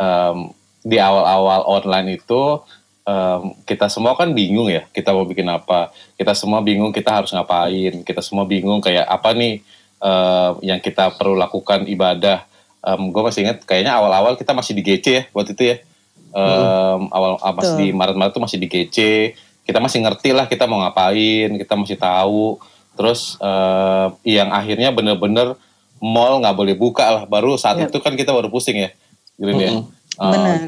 em, di awal-awal online itu em, kita semua kan bingung ya kita mau bikin apa. Kita semua bingung kita harus ngapain. Kita semua bingung kayak apa nih em, yang kita perlu lakukan ibadah. gue masih ingat kayaknya awal-awal kita masih di GC ya waktu itu ya. Em, awal ah, masih di Maret-Maret tuh masih di GC. Kita masih ngerti lah kita mau ngapain. Kita masih tahu terus eh, yang akhirnya bener-bener mall nggak boleh buka lah. Baru saat Yap. itu kan kita baru pusing ya gitu ya. Mm-mm. Eh, Benar.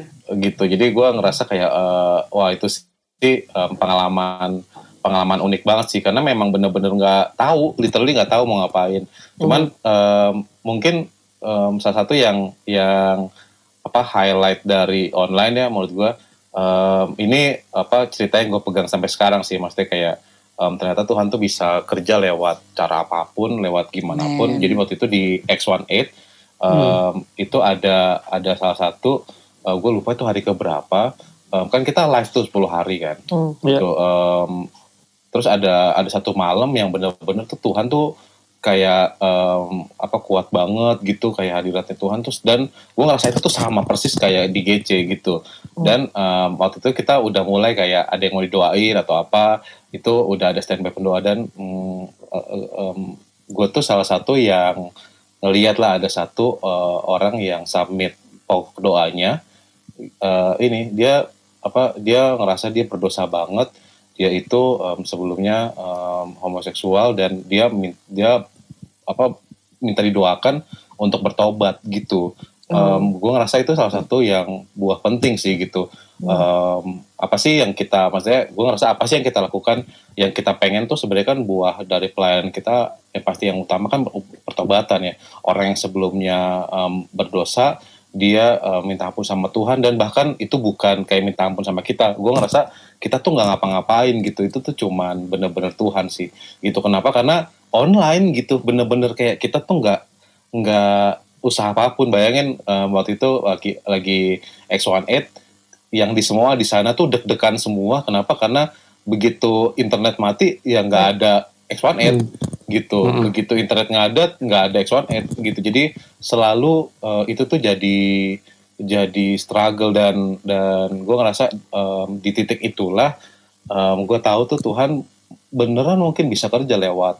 gitu. Jadi gue ngerasa kayak eh, wah itu sih eh, pengalaman pengalaman unik banget sih. Karena memang bener-bener nggak tahu literally nggak tahu mau ngapain. Cuman eh, mungkin eh, salah satu yang yang apa highlight dari online ya menurut gue eh, ini apa cerita yang gue pegang sampai sekarang sih. Maksudnya kayak em, ternyata Tuhan tuh bisa kerja lewat cara apa pun lewat gimana pun. Jadi waktu itu di X18 em, itu ada ada salah satu gue lupa itu hari keberapa. Em, kan kita live tuh 10 hari kan. Hmm. Gitu em, terus ada ada satu malam yang bener-bener tuh Tuhan tuh kayak em, apa kuat banget gitu kayak hadiratnya Tuhan. Terus dan gue ngerasa itu tuh sama persis kayak di GC gitu. Dan em, waktu itu kita udah mulai kayak ada yang mau didoain atau apa itu udah ada standby pendoa. Dan gue tuh salah satu yang ngeliat lah ada satu eh, orang yang submit pokok doanya. Eh, ini dia apa dia ngerasa dia berdosa banget. Dia itu em, sebelumnya em, homoseksual dan dia dia apa minta didoakan untuk bertobat gitu. Um, gue ngerasa itu salah satu yang buah penting sih gitu. Um, apa sih yang kita, maksudnya gue ngerasa apa sih yang kita lakukan, yang kita pengen tuh sebenarnya kan buah dari pelayanan kita, yang pasti yang utama kan pertobatan ya. Orang yang sebelumnya um, berdosa, dia uh, minta ampun sama Tuhan dan bahkan itu bukan kayak minta ampun sama kita. Gue ngerasa kita tuh nggak ngapa-ngapain gitu, itu tuh cuman bener-bener Tuhan sih. Gitu kenapa? Karena online gitu, bener-bener kayak kita tuh nggak nggak usaha apa pun. Bayangin um, waktu itu lagi lagi X18 yang di semua di sana tuh deg-degan semua. Kenapa? Karena begitu internet mati ya nggak ada X18 hmm. gitu. Hmm. Begitu internet ngadat nggak ada X18 gitu. Jadi selalu uh, itu tuh jadi jadi struggle dan dan gue ngerasa um, di titik itulah um, gue tahu tuh Tuhan beneran mungkin bisa kerja lewat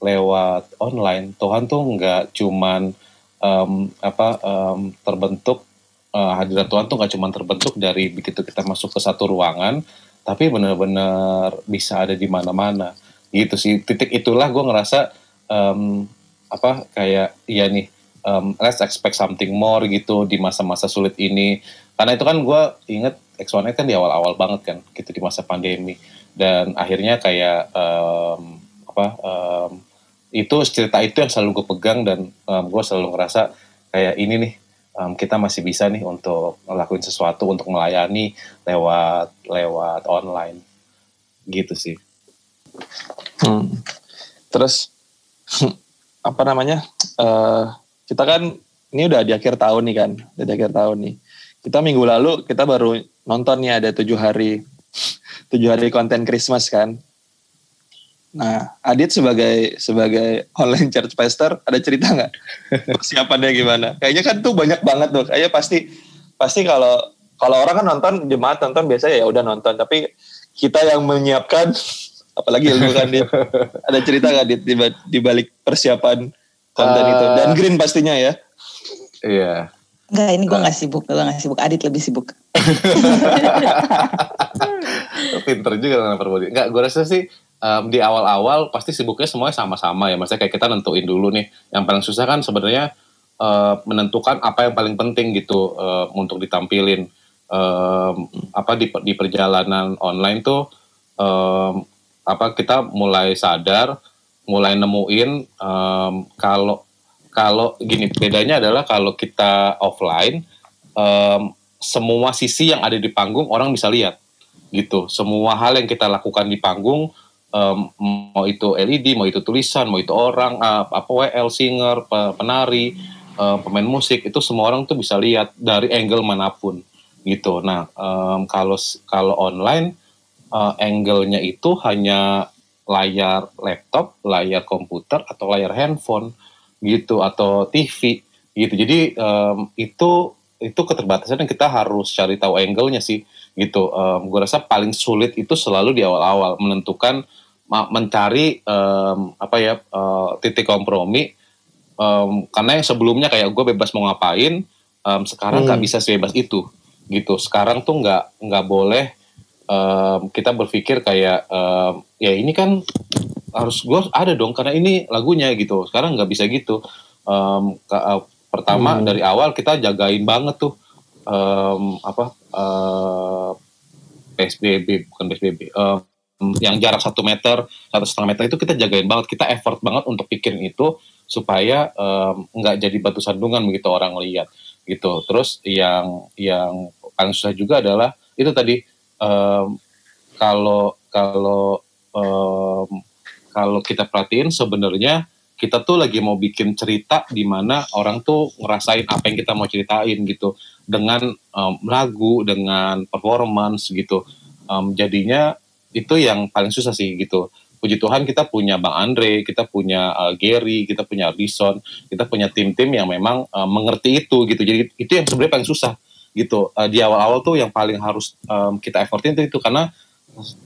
lewat online. Tuhan tuh nggak cuman um, apa um, terbentuk uh, hadirat Tuhan tuh nggak cuma terbentuk dari begitu kita masuk ke satu ruangan, tapi benar-benar bisa ada di mana-mana. Gitu sih. Titik itulah gue ngerasa um, apa kayak ya nih um, let's expect something more gitu di masa-masa sulit ini. Karena itu kan gue inget X1 kan di awal-awal banget kan gitu di masa pandemi dan akhirnya kayak um, apa um, itu cerita itu yang selalu gue pegang dan um, gue selalu ngerasa kayak ini nih um, kita masih bisa nih untuk ngelakuin sesuatu untuk melayani lewat lewat online gitu sih. Hmm. Terus apa namanya? Uh, kita kan ini udah di akhir tahun nih kan, di akhir tahun nih. Kita minggu lalu kita baru nonton nih ada tujuh hari tujuh hari konten Christmas kan Nah, Adit sebagai sebagai online church pastor ada cerita nggak persiapannya gimana? Kayaknya kan tuh banyak banget tuh. Kayaknya pasti pasti kalau kalau orang kan nonton jemaat nonton biasanya ya udah nonton, tapi kita yang menyiapkan apalagi lu kan dia ada cerita nggak di, di balik persiapan konten uh, itu dan green pastinya ya. Iya. Enggak, ini gue gak sibuk, gue gak sibuk. Adit lebih sibuk. Pinter juga dengan Perbodi. Enggak, gue rasa sih um, di awal-awal pasti sibuknya semuanya sama-sama ya. Maksudnya kayak kita nentuin dulu nih. Yang paling susah kan sebenarnya uh, menentukan apa yang paling penting gitu uh, untuk ditampilin. Um, apa di, di perjalanan online tuh um, apa kita mulai sadar, mulai nemuin um, kalau kalau gini bedanya adalah kalau kita offline um, semua sisi yang ada di panggung orang bisa lihat gitu. Semua hal yang kita lakukan di panggung um, mau itu LED, mau itu tulisan, mau itu orang, uh, apa WL, singer, penari, uh, pemain musik, itu semua orang tuh bisa lihat dari angle mana pun gitu. Nah, um, kalau kalau online uh, angle-nya itu hanya layar laptop, layar komputer atau layar handphone gitu atau TV gitu. Jadi um, itu itu keterbatasan yang kita harus cari tahu angle-nya sih gitu. Um, gue rasa paling sulit itu selalu di awal-awal menentukan mencari um, apa ya uh, titik kompromi um, karena yang sebelumnya kayak gue bebas mau ngapain um, sekarang nggak hmm. bisa sebebas itu gitu sekarang tuh nggak nggak boleh um, kita berpikir kayak um, ya ini kan harus gue ada dong karena ini lagunya gitu sekarang nggak bisa gitu um, ke, uh, pertama hmm. dari awal kita jagain banget tuh um, apa uh, PSBB bukan PSBB uh, yang jarak satu meter satu setengah meter itu kita jagain banget. Kita effort banget untuk pikirin itu supaya nggak um, jadi batu sandungan begitu orang lihat gitu. Terus yang yang paling susah juga adalah itu tadi um, kalau kalau um, kalau kita perhatiin sebenarnya kita tuh lagi mau bikin cerita di mana orang tuh ngerasain apa yang kita mau ceritain gitu dengan um, lagu dengan performance gitu um, jadinya itu yang paling susah sih gitu puji Tuhan kita punya Bang Andre, kita punya uh, Gary, kita punya Bison, kita punya tim-tim yang memang uh, mengerti itu gitu. Jadi itu yang sebenarnya paling susah gitu. Uh, di awal-awal tuh yang paling harus um, kita effortin itu, itu karena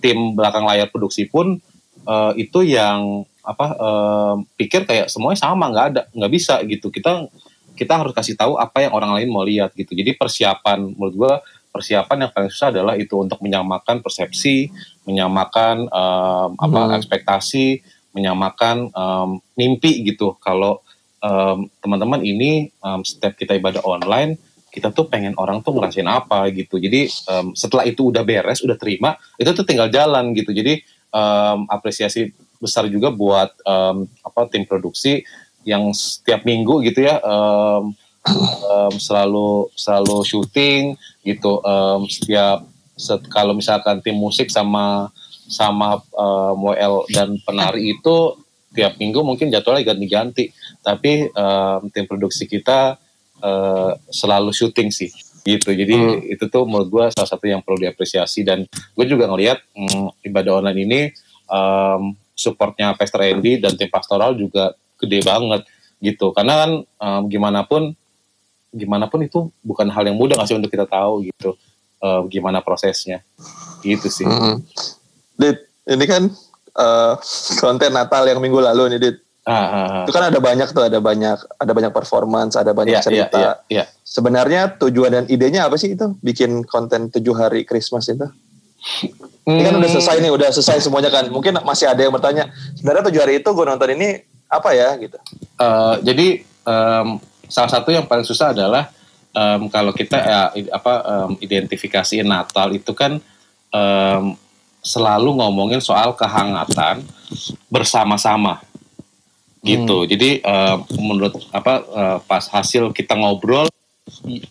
tim belakang layar produksi pun uh, itu yang apa uh, pikir kayak semuanya sama nggak ada nggak bisa gitu. Kita kita harus kasih tahu apa yang orang lain mau lihat gitu. Jadi persiapan menurut gua persiapan yang paling susah adalah itu untuk menyamakan persepsi, menyamakan um, apa hmm. ekspektasi, menyamakan um, mimpi gitu kalau um, teman-teman ini um, setiap kita ibadah online kita tuh pengen orang tuh ngerasain apa gitu. Jadi um, setelah itu udah beres, udah terima, itu tuh tinggal jalan gitu. Jadi um, apresiasi besar juga buat um, apa tim produksi yang setiap minggu gitu ya um, um, selalu selalu syuting gitu. Um, setiap set, kalau misalkan tim musik sama sama um, WL dan penari itu tiap minggu mungkin jadwalnya ganti-ganti. Tapi um, tim produksi kita uh, selalu syuting sih gitu jadi hmm. itu tuh menurut gue salah satu yang perlu diapresiasi dan gue juga ngelihat hmm, ibadah online ini um, supportnya Pastor Andy dan tim pastoral juga gede banget gitu karena kan um, gimana pun gimana pun itu bukan hal yang mudah nggak sih untuk kita tahu gitu uh, gimana prosesnya gitu sih. Hmm. Dit, ini kan uh, konten Natal yang minggu lalu nih Dit Ah, ah, ah, Itu kan ada banyak tuh, ada banyak, ada banyak performance, ada banyak yeah, cerita. Yeah, yeah, yeah. Sebenarnya tujuan dan idenya apa sih itu? Bikin konten tujuh hari Christmas itu? Hmm. Ini kan udah selesai nih, udah selesai semuanya kan. Mungkin masih ada yang bertanya, sebenarnya tujuh hari itu gue nonton ini apa ya gitu? Uh, jadi um, salah satu yang paling susah adalah um, kalau kita ya, apa um, identifikasi Natal itu kan um, selalu ngomongin soal kehangatan bersama-sama gitu. Hmm. Jadi uh, menurut apa uh, pas hasil kita ngobrol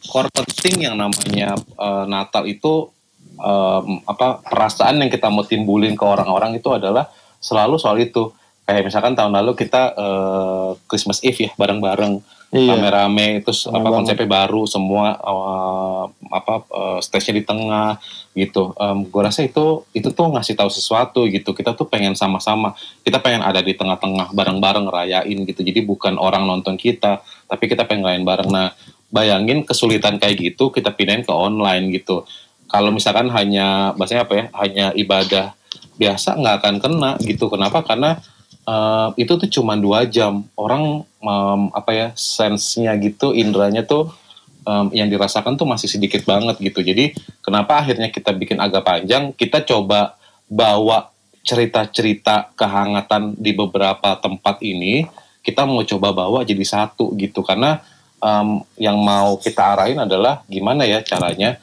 core penting yang namanya uh, Natal itu um, apa perasaan yang kita mau timbulin ke orang-orang itu adalah selalu soal itu. Kayak misalkan tahun lalu kita uh, Christmas Eve ya bareng-bareng. Iya. rame-rame terus Rame apa konsepnya baru semua uh, apa uh, stage-nya di tengah gitu. Um, gue rasa itu itu tuh ngasih tahu sesuatu gitu. Kita tuh pengen sama-sama. Kita pengen ada di tengah-tengah bareng-bareng rayain gitu. Jadi bukan orang nonton kita tapi kita pengen ngerayain bareng. Nah bayangin kesulitan kayak gitu kita pindahin ke online gitu kalau misalkan hanya bahasanya apa ya hanya ibadah biasa nggak akan kena gitu. Kenapa? Karena uh, itu tuh cuma dua jam. Orang um, apa ya sensenya gitu indranya tuh um, yang dirasakan tuh masih sedikit banget gitu. Jadi kenapa akhirnya kita bikin agak panjang? Kita coba bawa cerita-cerita kehangatan di beberapa tempat ini kita mau coba bawa jadi satu gitu. Karena um, yang mau kita arahin adalah gimana ya caranya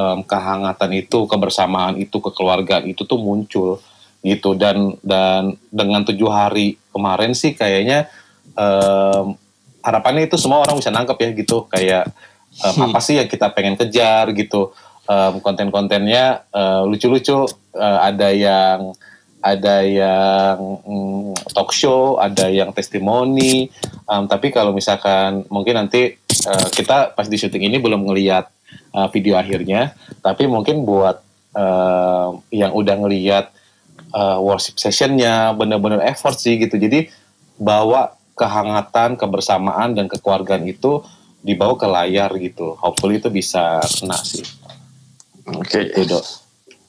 um, kehangatan itu kebersamaan itu kekeluargaan itu tuh muncul gitu dan dan dengan tujuh hari kemarin sih kayaknya um, harapannya itu semua orang bisa nangkep ya gitu kayak um, hmm. apa sih yang kita pengen kejar gitu um, konten-kontennya uh, lucu-lucu uh, ada yang ada yang mm, talk show, ada yang testimoni. Um, tapi kalau misalkan mungkin nanti uh, kita pas di syuting ini belum ngelihat uh, video akhirnya, tapi mungkin buat uh, yang udah ngelihat uh, worship sessionnya bener-bener effort sih gitu. Jadi bawa kehangatan kebersamaan dan kekeluargaan itu dibawa ke layar gitu. Hopefully itu bisa kena sih. Oke. Okay. itu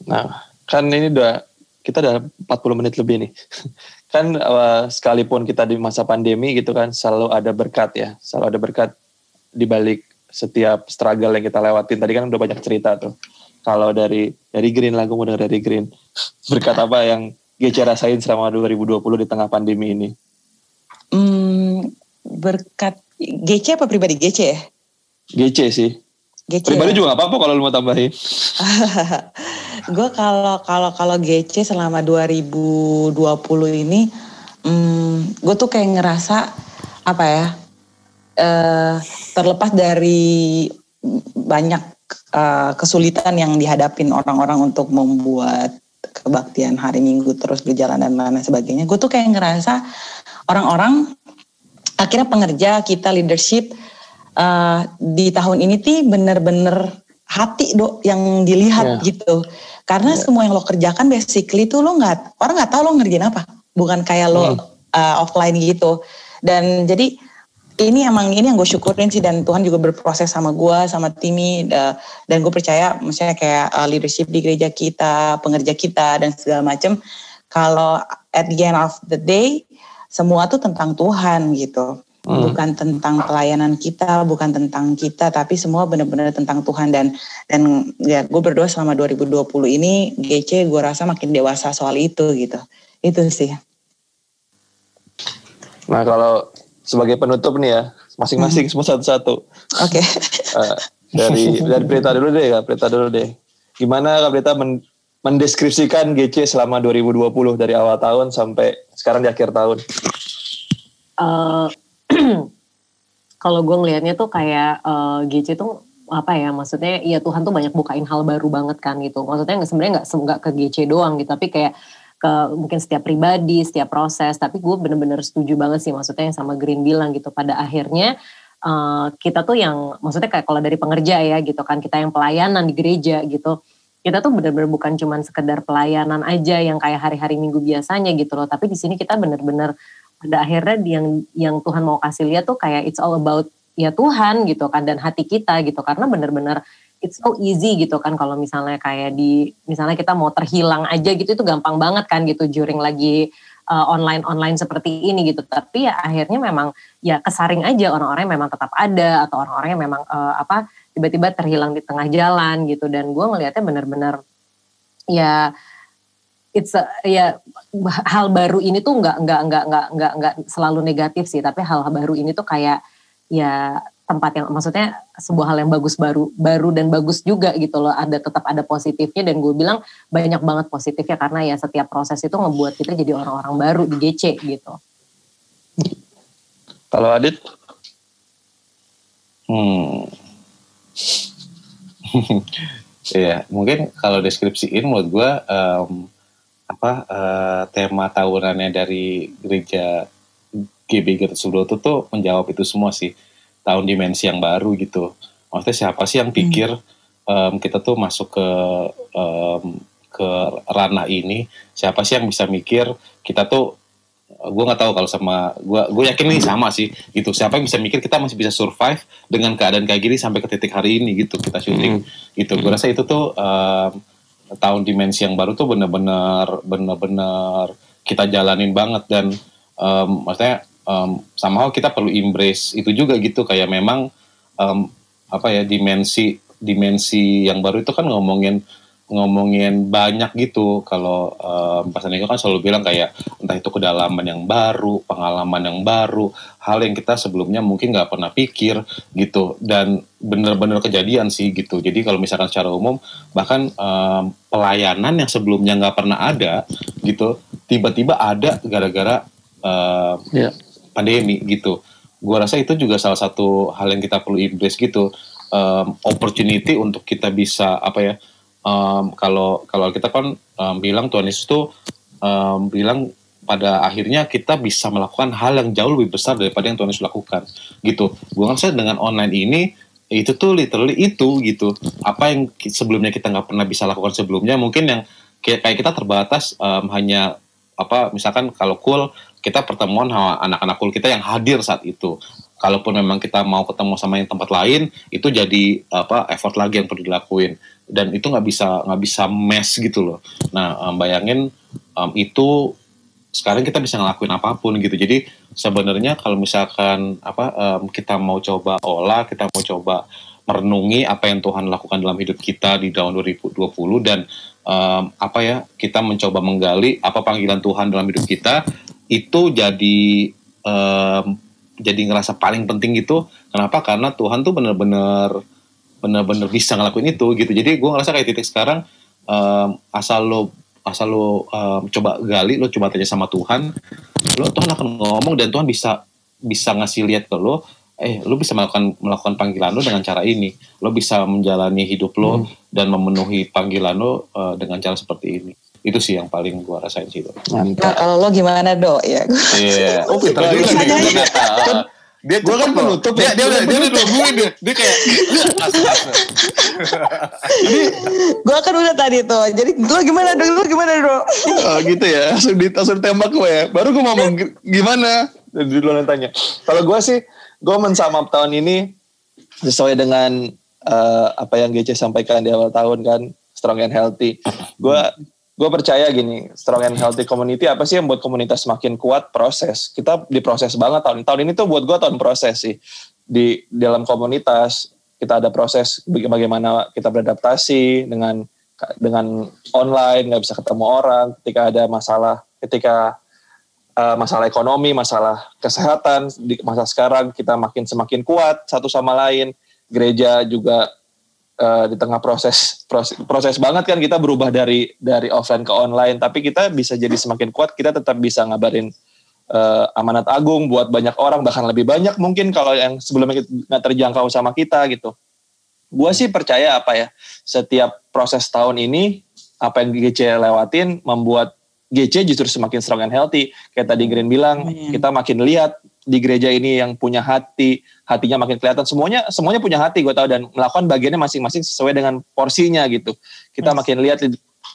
nah kan ini udah kita udah 40 menit lebih nih. Kan uh, sekalipun kita di masa pandemi gitu kan selalu ada berkat ya. Selalu ada berkat di balik setiap struggle yang kita lewatin tadi kan udah banyak cerita tuh kalau dari dari Green lagu mau dari Green berkat apa yang GC rasain selama 2020 di tengah pandemi ini? Hmm, berkat GC apa pribadi GC ya? GC sih. GC pribadi ya? juga gak apa-apa kalau lu mau tambahin. gue kalau kalau kalau GC selama 2020 ini, hmm, gue tuh kayak ngerasa apa ya? Uh, terlepas dari banyak uh, kesulitan yang dihadapin orang-orang untuk membuat kebaktian hari Minggu terus berjalan dan lain sebagainya. Gue tuh kayak ngerasa orang-orang akhirnya pengerja kita leadership uh, di tahun ini tuh bener-bener hati dok yang dilihat yeah. gitu. Karena yeah. semua yang lo kerjakan basically tuh lo nggak orang nggak tahu lo ngerjain apa. Bukan kayak lo hmm. uh, offline gitu. Dan jadi ini emang ini yang gue syukurin sih dan Tuhan juga berproses sama gue sama Timi uh, dan gue percaya misalnya kayak uh, leadership di gereja kita pengerja kita dan segala macem kalau at the end of the day semua tuh tentang Tuhan gitu. Hmm. bukan tentang pelayanan kita bukan tentang kita tapi semua benar-benar tentang Tuhan. Dan dan ya gue berdoa selama 2020 ini GC gue rasa makin dewasa soal itu gitu. Itu sih. Nah kalau sebagai penutup nih ya, masing-masing semua satu-satu. Oke. Eh, dari dari Prita dulu deh, Kak Prita dulu deh. Gimana Kak Prita men- mendeskripsikan GC selama 2020 dari awal tahun sampai sekarang di akhir tahun? Eh, kalau gue ngelihatnya tuh kayak eh, GC tuh apa ya maksudnya ya Tuhan tuh banyak bukain hal baru banget kan gitu maksudnya nggak sebenarnya nggak nggak ke GC doang gitu tapi kayak ke mungkin setiap pribadi setiap proses. Tapi gue bener-bener setuju banget sih maksudnya yang sama Green bilang gitu. Pada akhirnya eh, kita tuh yang maksudnya kayak kalau dari pengerja ya gitu kan kita yang pelayanan di gereja gitu. Kita tuh bener-bener bukan cuman sekedar pelayanan aja yang kayak hari-hari minggu biasanya gitu loh. Tapi di sini kita bener-bener pada akhirnya yang yang Tuhan mau kasih lihat tuh kayak it's all about ya Tuhan gitu kan dan hati kita gitu. Karena bener-bener it's so easy gitu kan kalau misalnya kayak di misalnya kita mau terhilang aja gitu itu gampang banget kan gitu during lagi online online seperti ini gitu. Tapi ya akhirnya memang ya kesaring aja orang-orang yang memang tetap ada atau orang-orang yang memang uh, apa tiba-tiba terhilang di tengah jalan gitu. Dan gue ngelihatnya bener-bener ya it's a, ya hal baru ini tuh nggak nggak nggak nggak nggak nggak selalu negatif sih. Tapi hal baru ini tuh kayak ya tempat yang maksudnya sebuah hal yang bagus baru baru dan bagus juga gitu loh ada tetap ada positifnya dan gue bilang banyak banget positifnya karena ya setiap proses itu ngebuat kita jadi orang-orang baru di GC gitu. Kalau Adit? Hmm. Iya, mungkin kalau deskripsiin menurut gue um, apa uh, tema tahunannya dari gereja GBG tersebut itu tuh menjawab itu semua sih tahun dimensi yang baru gitu. Maksudnya siapa sih yang pikir um, kita tuh masuk ke um, ke ranah ini? Siapa sih yang bisa mikir kita tuh gue nggak tahu kalau sama gue gue yakin nih sama sih gitu siapa yang bisa mikir kita masih bisa survive dengan keadaan kayak gini sampai ke titik hari ini gitu kita syuting hmm. gitu gue rasa itu tuh um, tahun dimensi yang baru tuh bener-bener bener-bener kita jalanin banget dan um, maksudnya um, somehow kita perlu embrace itu juga gitu kayak memang um, apa ya dimensi dimensi yang baru itu kan ngomongin ngomongin banyak gitu kalau um, Pak Saniko kan selalu bilang kayak entah itu kedalaman yang baru, pengalaman yang baru, hal yang kita sebelumnya mungkin nggak pernah pikir gitu dan bener-bener kejadian sih gitu. Jadi kalau misalkan secara umum bahkan um, pelayanan yang sebelumnya nggak pernah ada gitu tiba-tiba ada gara-gara um, yeah. Pandemi gitu. Gua rasa itu juga salah satu hal yang kita perlu embrace gitu. Um, opportunity untuk kita bisa apa ya um, kalau kalau kita kan um, bilang Tuhan Yesus tuh um, bilang pada akhirnya kita bisa melakukan hal yang jauh lebih besar daripada yang Tuhan Yesus lakukan gitu. Gue ngerasa dengan online ini itu tuh literally itu gitu. Apa yang sebelumnya kita nggak pernah bisa lakukan sebelumnya mungkin yang kayak kita terbatas um, hanya apa misalkan kalau cool kita pertemuan sama anak-anak cool kita yang hadir saat itu. Kalaupun memang kita mau ketemu sama yang tempat lain itu jadi apa effort lagi yang perlu dilakuin. Dan itu nggak bisa nggak bisa mess gitu loh. Nah bayangin um, itu sekarang kita bisa ngelakuin apa pun gitu. Jadi sebenarnya kalau misalkan apa um, kita mau coba olah kita mau coba merenungi apa yang Tuhan lakukan dalam hidup kita di tahun 2020 dan um, apa ya kita mencoba menggali apa panggilan Tuhan dalam hidup kita itu jadi um, jadi ngerasa paling penting gitu kenapa? Karena Tuhan tuh bener-bener bener-bener bisa ngelakuin itu gitu. Jadi gue ngerasa kayak titik sekarang um, asal lo asal lo um, coba gali lo coba tanya sama Tuhan lo Tuhan akan ngomong dan Tuhan bisa bisa ngasih lihat ke lo eh lo bisa melakukan melakukan panggilan lo dengan cara ini. Lo bisa menjalani hidup lo hmm. dan memenuhi panggilan lo uh, dengan cara seperti ini itu sih yang paling gua rasain sih itu. Nah, kalau lo gimana dok ya? Iya. oh pintar juga nih. Kan dia gue kan penutup ya. Dia, dia udah dia udah nungguin dia. Dia kayak gue kan udah tadi tuh. Jadi lo gimana dok? Lo gimana dok? Oh gitu ya. Langsung, di, langsung tembak gue ya. Baru gue ngomong gimana. Jadi dulu tanya. Kalau gue sih, gue mensamap tahun ini sesuai dengan uh, apa yang GC sampaikan di awal tahun kan, strong and healthy. Gue gue percaya gini, strong and healthy community apa sih yang buat komunitas semakin kuat proses. Kita diproses banget tahun tahun ini tuh buat gue tahun proses sih di dalam komunitas kita ada proses bagaimana kita beradaptasi dengan dengan online nggak bisa ketemu orang ketika ada masalah ketika uh, masalah ekonomi, masalah kesehatan di masa sekarang kita makin semakin kuat satu sama lain. Gereja juga uh, di tengah proses, proses proses banget kan kita berubah dari dari offline ke online, tapi kita bisa jadi semakin kuat. Kita tetap bisa ngabarin uh, amanat agung buat banyak orang bahkan lebih banyak mungkin kalau yang sebelumnya nggak terjangkau sama kita gitu. Gue sih percaya apa ya setiap proses tahun ini apa yang GC lewatin membuat GC justru semakin strong and healthy. Kayak tadi Green bilang, kita makin lihat di gereja ini yang punya hati, hatinya makin kelihatan. Semuanya semuanya punya hati gue tahu dan melakukan bagiannya masing-masing sesuai dengan porsinya gitu. Kita yes. makin lihat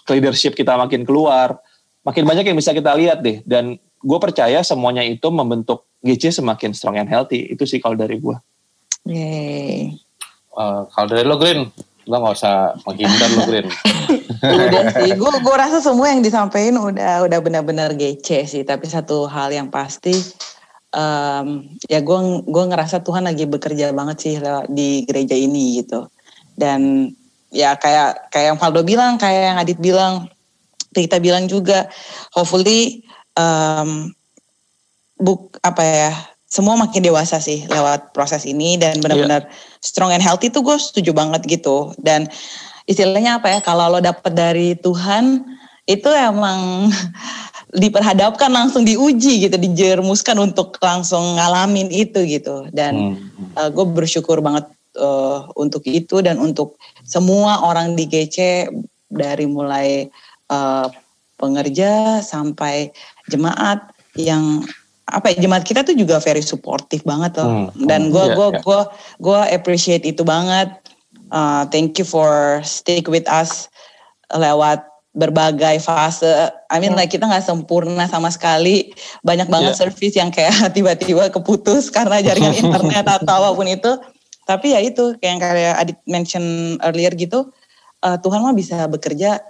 leadership kita makin keluar, makin banyak yang bisa kita lihat deh. Dan gue percaya semuanya itu membentuk GC semakin strong and healthy. Itu sih kalau dari gue. Yeay. Uh, kalau dari lo Green, lo gak usah menghindar lo Green. udah sih, gue gue rasa semua yang disampaikan udah udah benar-benar gece sih. Tapi satu hal yang pasti, um, ya gue gue ngerasa Tuhan lagi bekerja banget sih di gereja ini gitu. Dan ya kayak kayak yang Faldo bilang, kayak yang Adit bilang, kita bilang juga, hopefully um, buk apa ya semua makin dewasa sih lewat proses ini dan benar-benar yeah. strong and healthy tuh gue setuju banget gitu dan istilahnya apa ya kalau lo dapet dari Tuhan itu emang diperhadapkan langsung diuji gitu dijermuskan untuk langsung ngalamin itu gitu dan hmm. uh, gue bersyukur banget uh, untuk itu dan untuk semua orang di GC dari mulai uh, pengerja sampai jemaat yang apa ya jemaat kita tuh juga very supportive banget loh hmm. dan gue gue gue gue appreciate itu banget uh, thank you for stick with us lewat berbagai fase. I mean yeah. like kita nggak sempurna sama sekali. Banyak banget yeah. service yang kayak tiba-tiba keputus karena jaringan internet atau apa pun itu. Tapi ya itu kayak yang kayak Adit mention earlier gitu. Uh, Tuhan mah bisa bekerja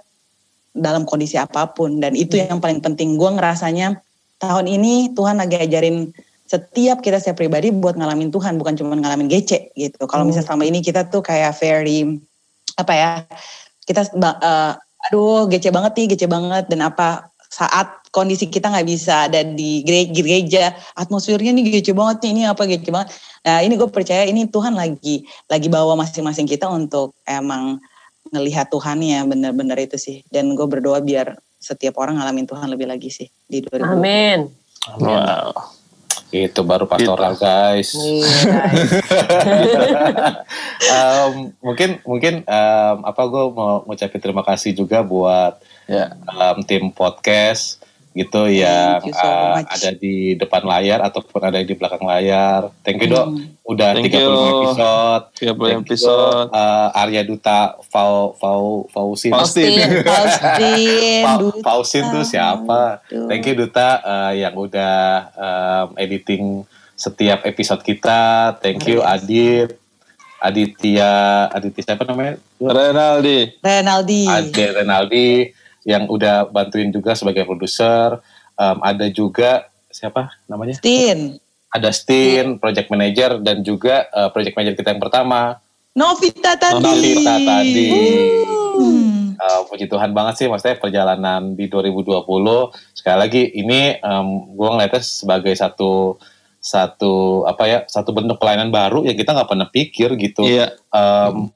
dalam kondisi apa pun dan itu hmm. yang paling penting. Gue ngerasanya tahun ini Tuhan lagi ajarin setiap kita saya pribadi buat ngalamin Tuhan bukan cuma ngalamin gece gitu. Kalau hmm. misalnya selama ini kita tuh kayak very apa ya kita uh, aduh gece banget nih gece banget dan apa saat kondisi kita nggak bisa ada di gereja atmosfernya nih gece banget nih ini apa gece banget nah ini gue percaya ini Tuhan lagi lagi bawa masing-masing kita untuk emang ngelihat Tuhan ya bener-bener itu sih dan gue berdoa biar setiap orang ngalamin Tuhan lebih lagi sih di 2020. Amin. Wow. Itu baru pastoral gitu. guys. um, mungkin mungkin um, apa gue mau ngucapin terima kasih juga buat yeah. um, tim podcast gitu yang so uh, ada di depan layar ataupun ada di belakang layar. Thank you dok, hmm. udah Thank 30 you. episode. 30 episode. uh, Arya Duta Fau Fau Fausin. Faustin. Faustin. Fausin tuh siapa? Duh. Thank you Duta uh, yang udah um, editing setiap episode kita. Thank you Adit. Aditya Aditya siapa namanya? Renaldi. Renaldi. Adit Renaldi yang udah bantuin juga sebagai produser. Um, ada juga siapa namanya? Stin. Ada Stin, project manager dan juga uh, project manager kita yang pertama. Novita tadi. Novita tadi. Uh, puji Tuhan banget sih maksudnya perjalanan di 2020 sekali lagi ini um, gue ngeliatnya sebagai satu satu apa ya satu bentuk pelayanan baru yang kita nggak pernah pikir gitu iya. um,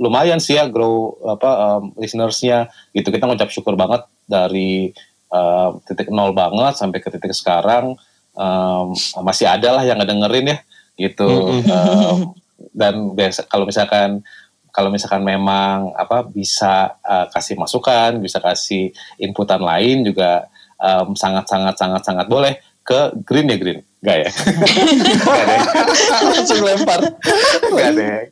lumayan sih ya grow apa um, listenersnya. Gitu kita ngucap syukur banget dari uh, titik nol banget sampai ke titik sekarang. Um, masih ada lah yang ngedengerin ya gitu. Uh, dan biasa kalau misalkan kalau misalkan memang apa bisa uh, kasih masukan bisa kasih inputan lain juga um, sangat sangat sangat sangat boleh ke green ya green Gak ya? Gak deh. Langsung lempar. Gak deh.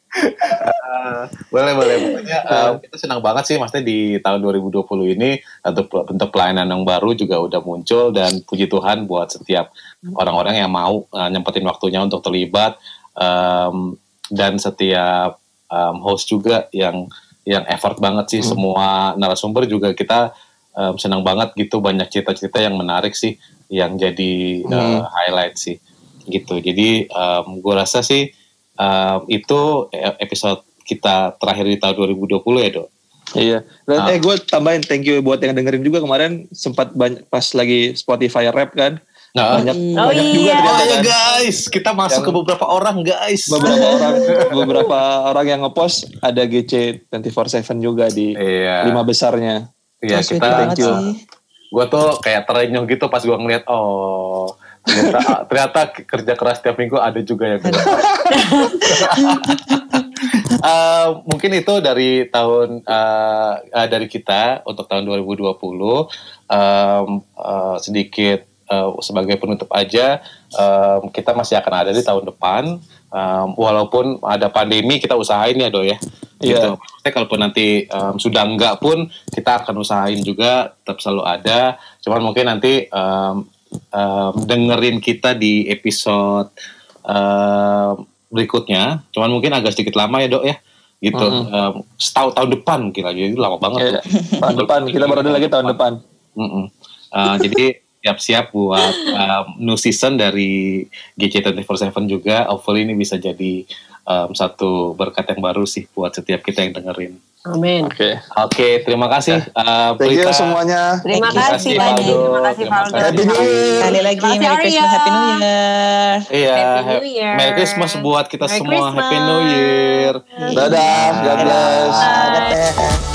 Uh, boleh, boleh. Pokoknya uh, kita senang banget sih maksudnya di tahun 2020 ini untuk bentuk pelayanan yang baru juga udah muncul dan puji Tuhan buat setiap orang-orang yang mau uh, nyempetin waktunya untuk terlibat um, dan setiap um, host juga yang yang effort banget sih hmm. semua narasumber juga kita um, senang banget gitu banyak cerita-cerita yang menarik sih yang jadi hmm. uh, highlight sih gitu. Jadi um, gue rasa sih um, itu episode kita terakhir di tahun 2020 ya dok. Iya. Dan nah. eh gue tambahin thank you buat yang dengerin juga kemarin sempat banyak pas lagi Spotify rap kan Nah, banyak Oh banyak juga iya. Oh ternyata ya kan. guys, kita masuk Yang- ke beberapa orang guys. beberapa orang beberapa orang yang ngepost ada GC 24/7 juga di Iya. lima besarnya. Iya, kita banget you. sih. Gue tuh kayak terenyuh gitu pas gue ngeliat oh ternyata, ternyata kerja keras tiap minggu ada juga ya Eh, mungkin itu dari tahun eh, eh, dari kita untuk tahun 2020 Em, eh, sedikit eh, sebagai penutup aja em, kita masih akan ada di tahun depan. Em, walaupun ada pandemi kita usahain ya do ya gitu. Iya. Maksudnya kalaupun nanti em, sudah enggak pun kita akan usahain juga tetap selalu ada. Cuman mungkin nanti em, em, dengerin kita di episode em, berikutnya. Cuman mungkin agak sedikit lama ya dok ya. Gitu. Mhm. Em, setahun tahun depan mungkin lagi itu lama banget. Ya. tahun depan kita baru ada lagi tahun depan. Mm-mm. Eh, jadi siap-siap buat um, new season dari GC 24/7 juga. Hopefully ini bisa jadi um, satu berkat yang baru sih buat setiap kita yang dengerin. Amin. Oke. Oke, terima kasih. Uh, Thank you semuanya. Terima Terima kasih, banyak. Terima kasih Terima Valdo. kasih. Happy New Year. Sekali lagi Merry Christmas. Happy New Year. Iya, Happy New Year. Merry Christmas buat kita Merry semua. Happy New Christmas. Year. Dadah, God bless. God bless.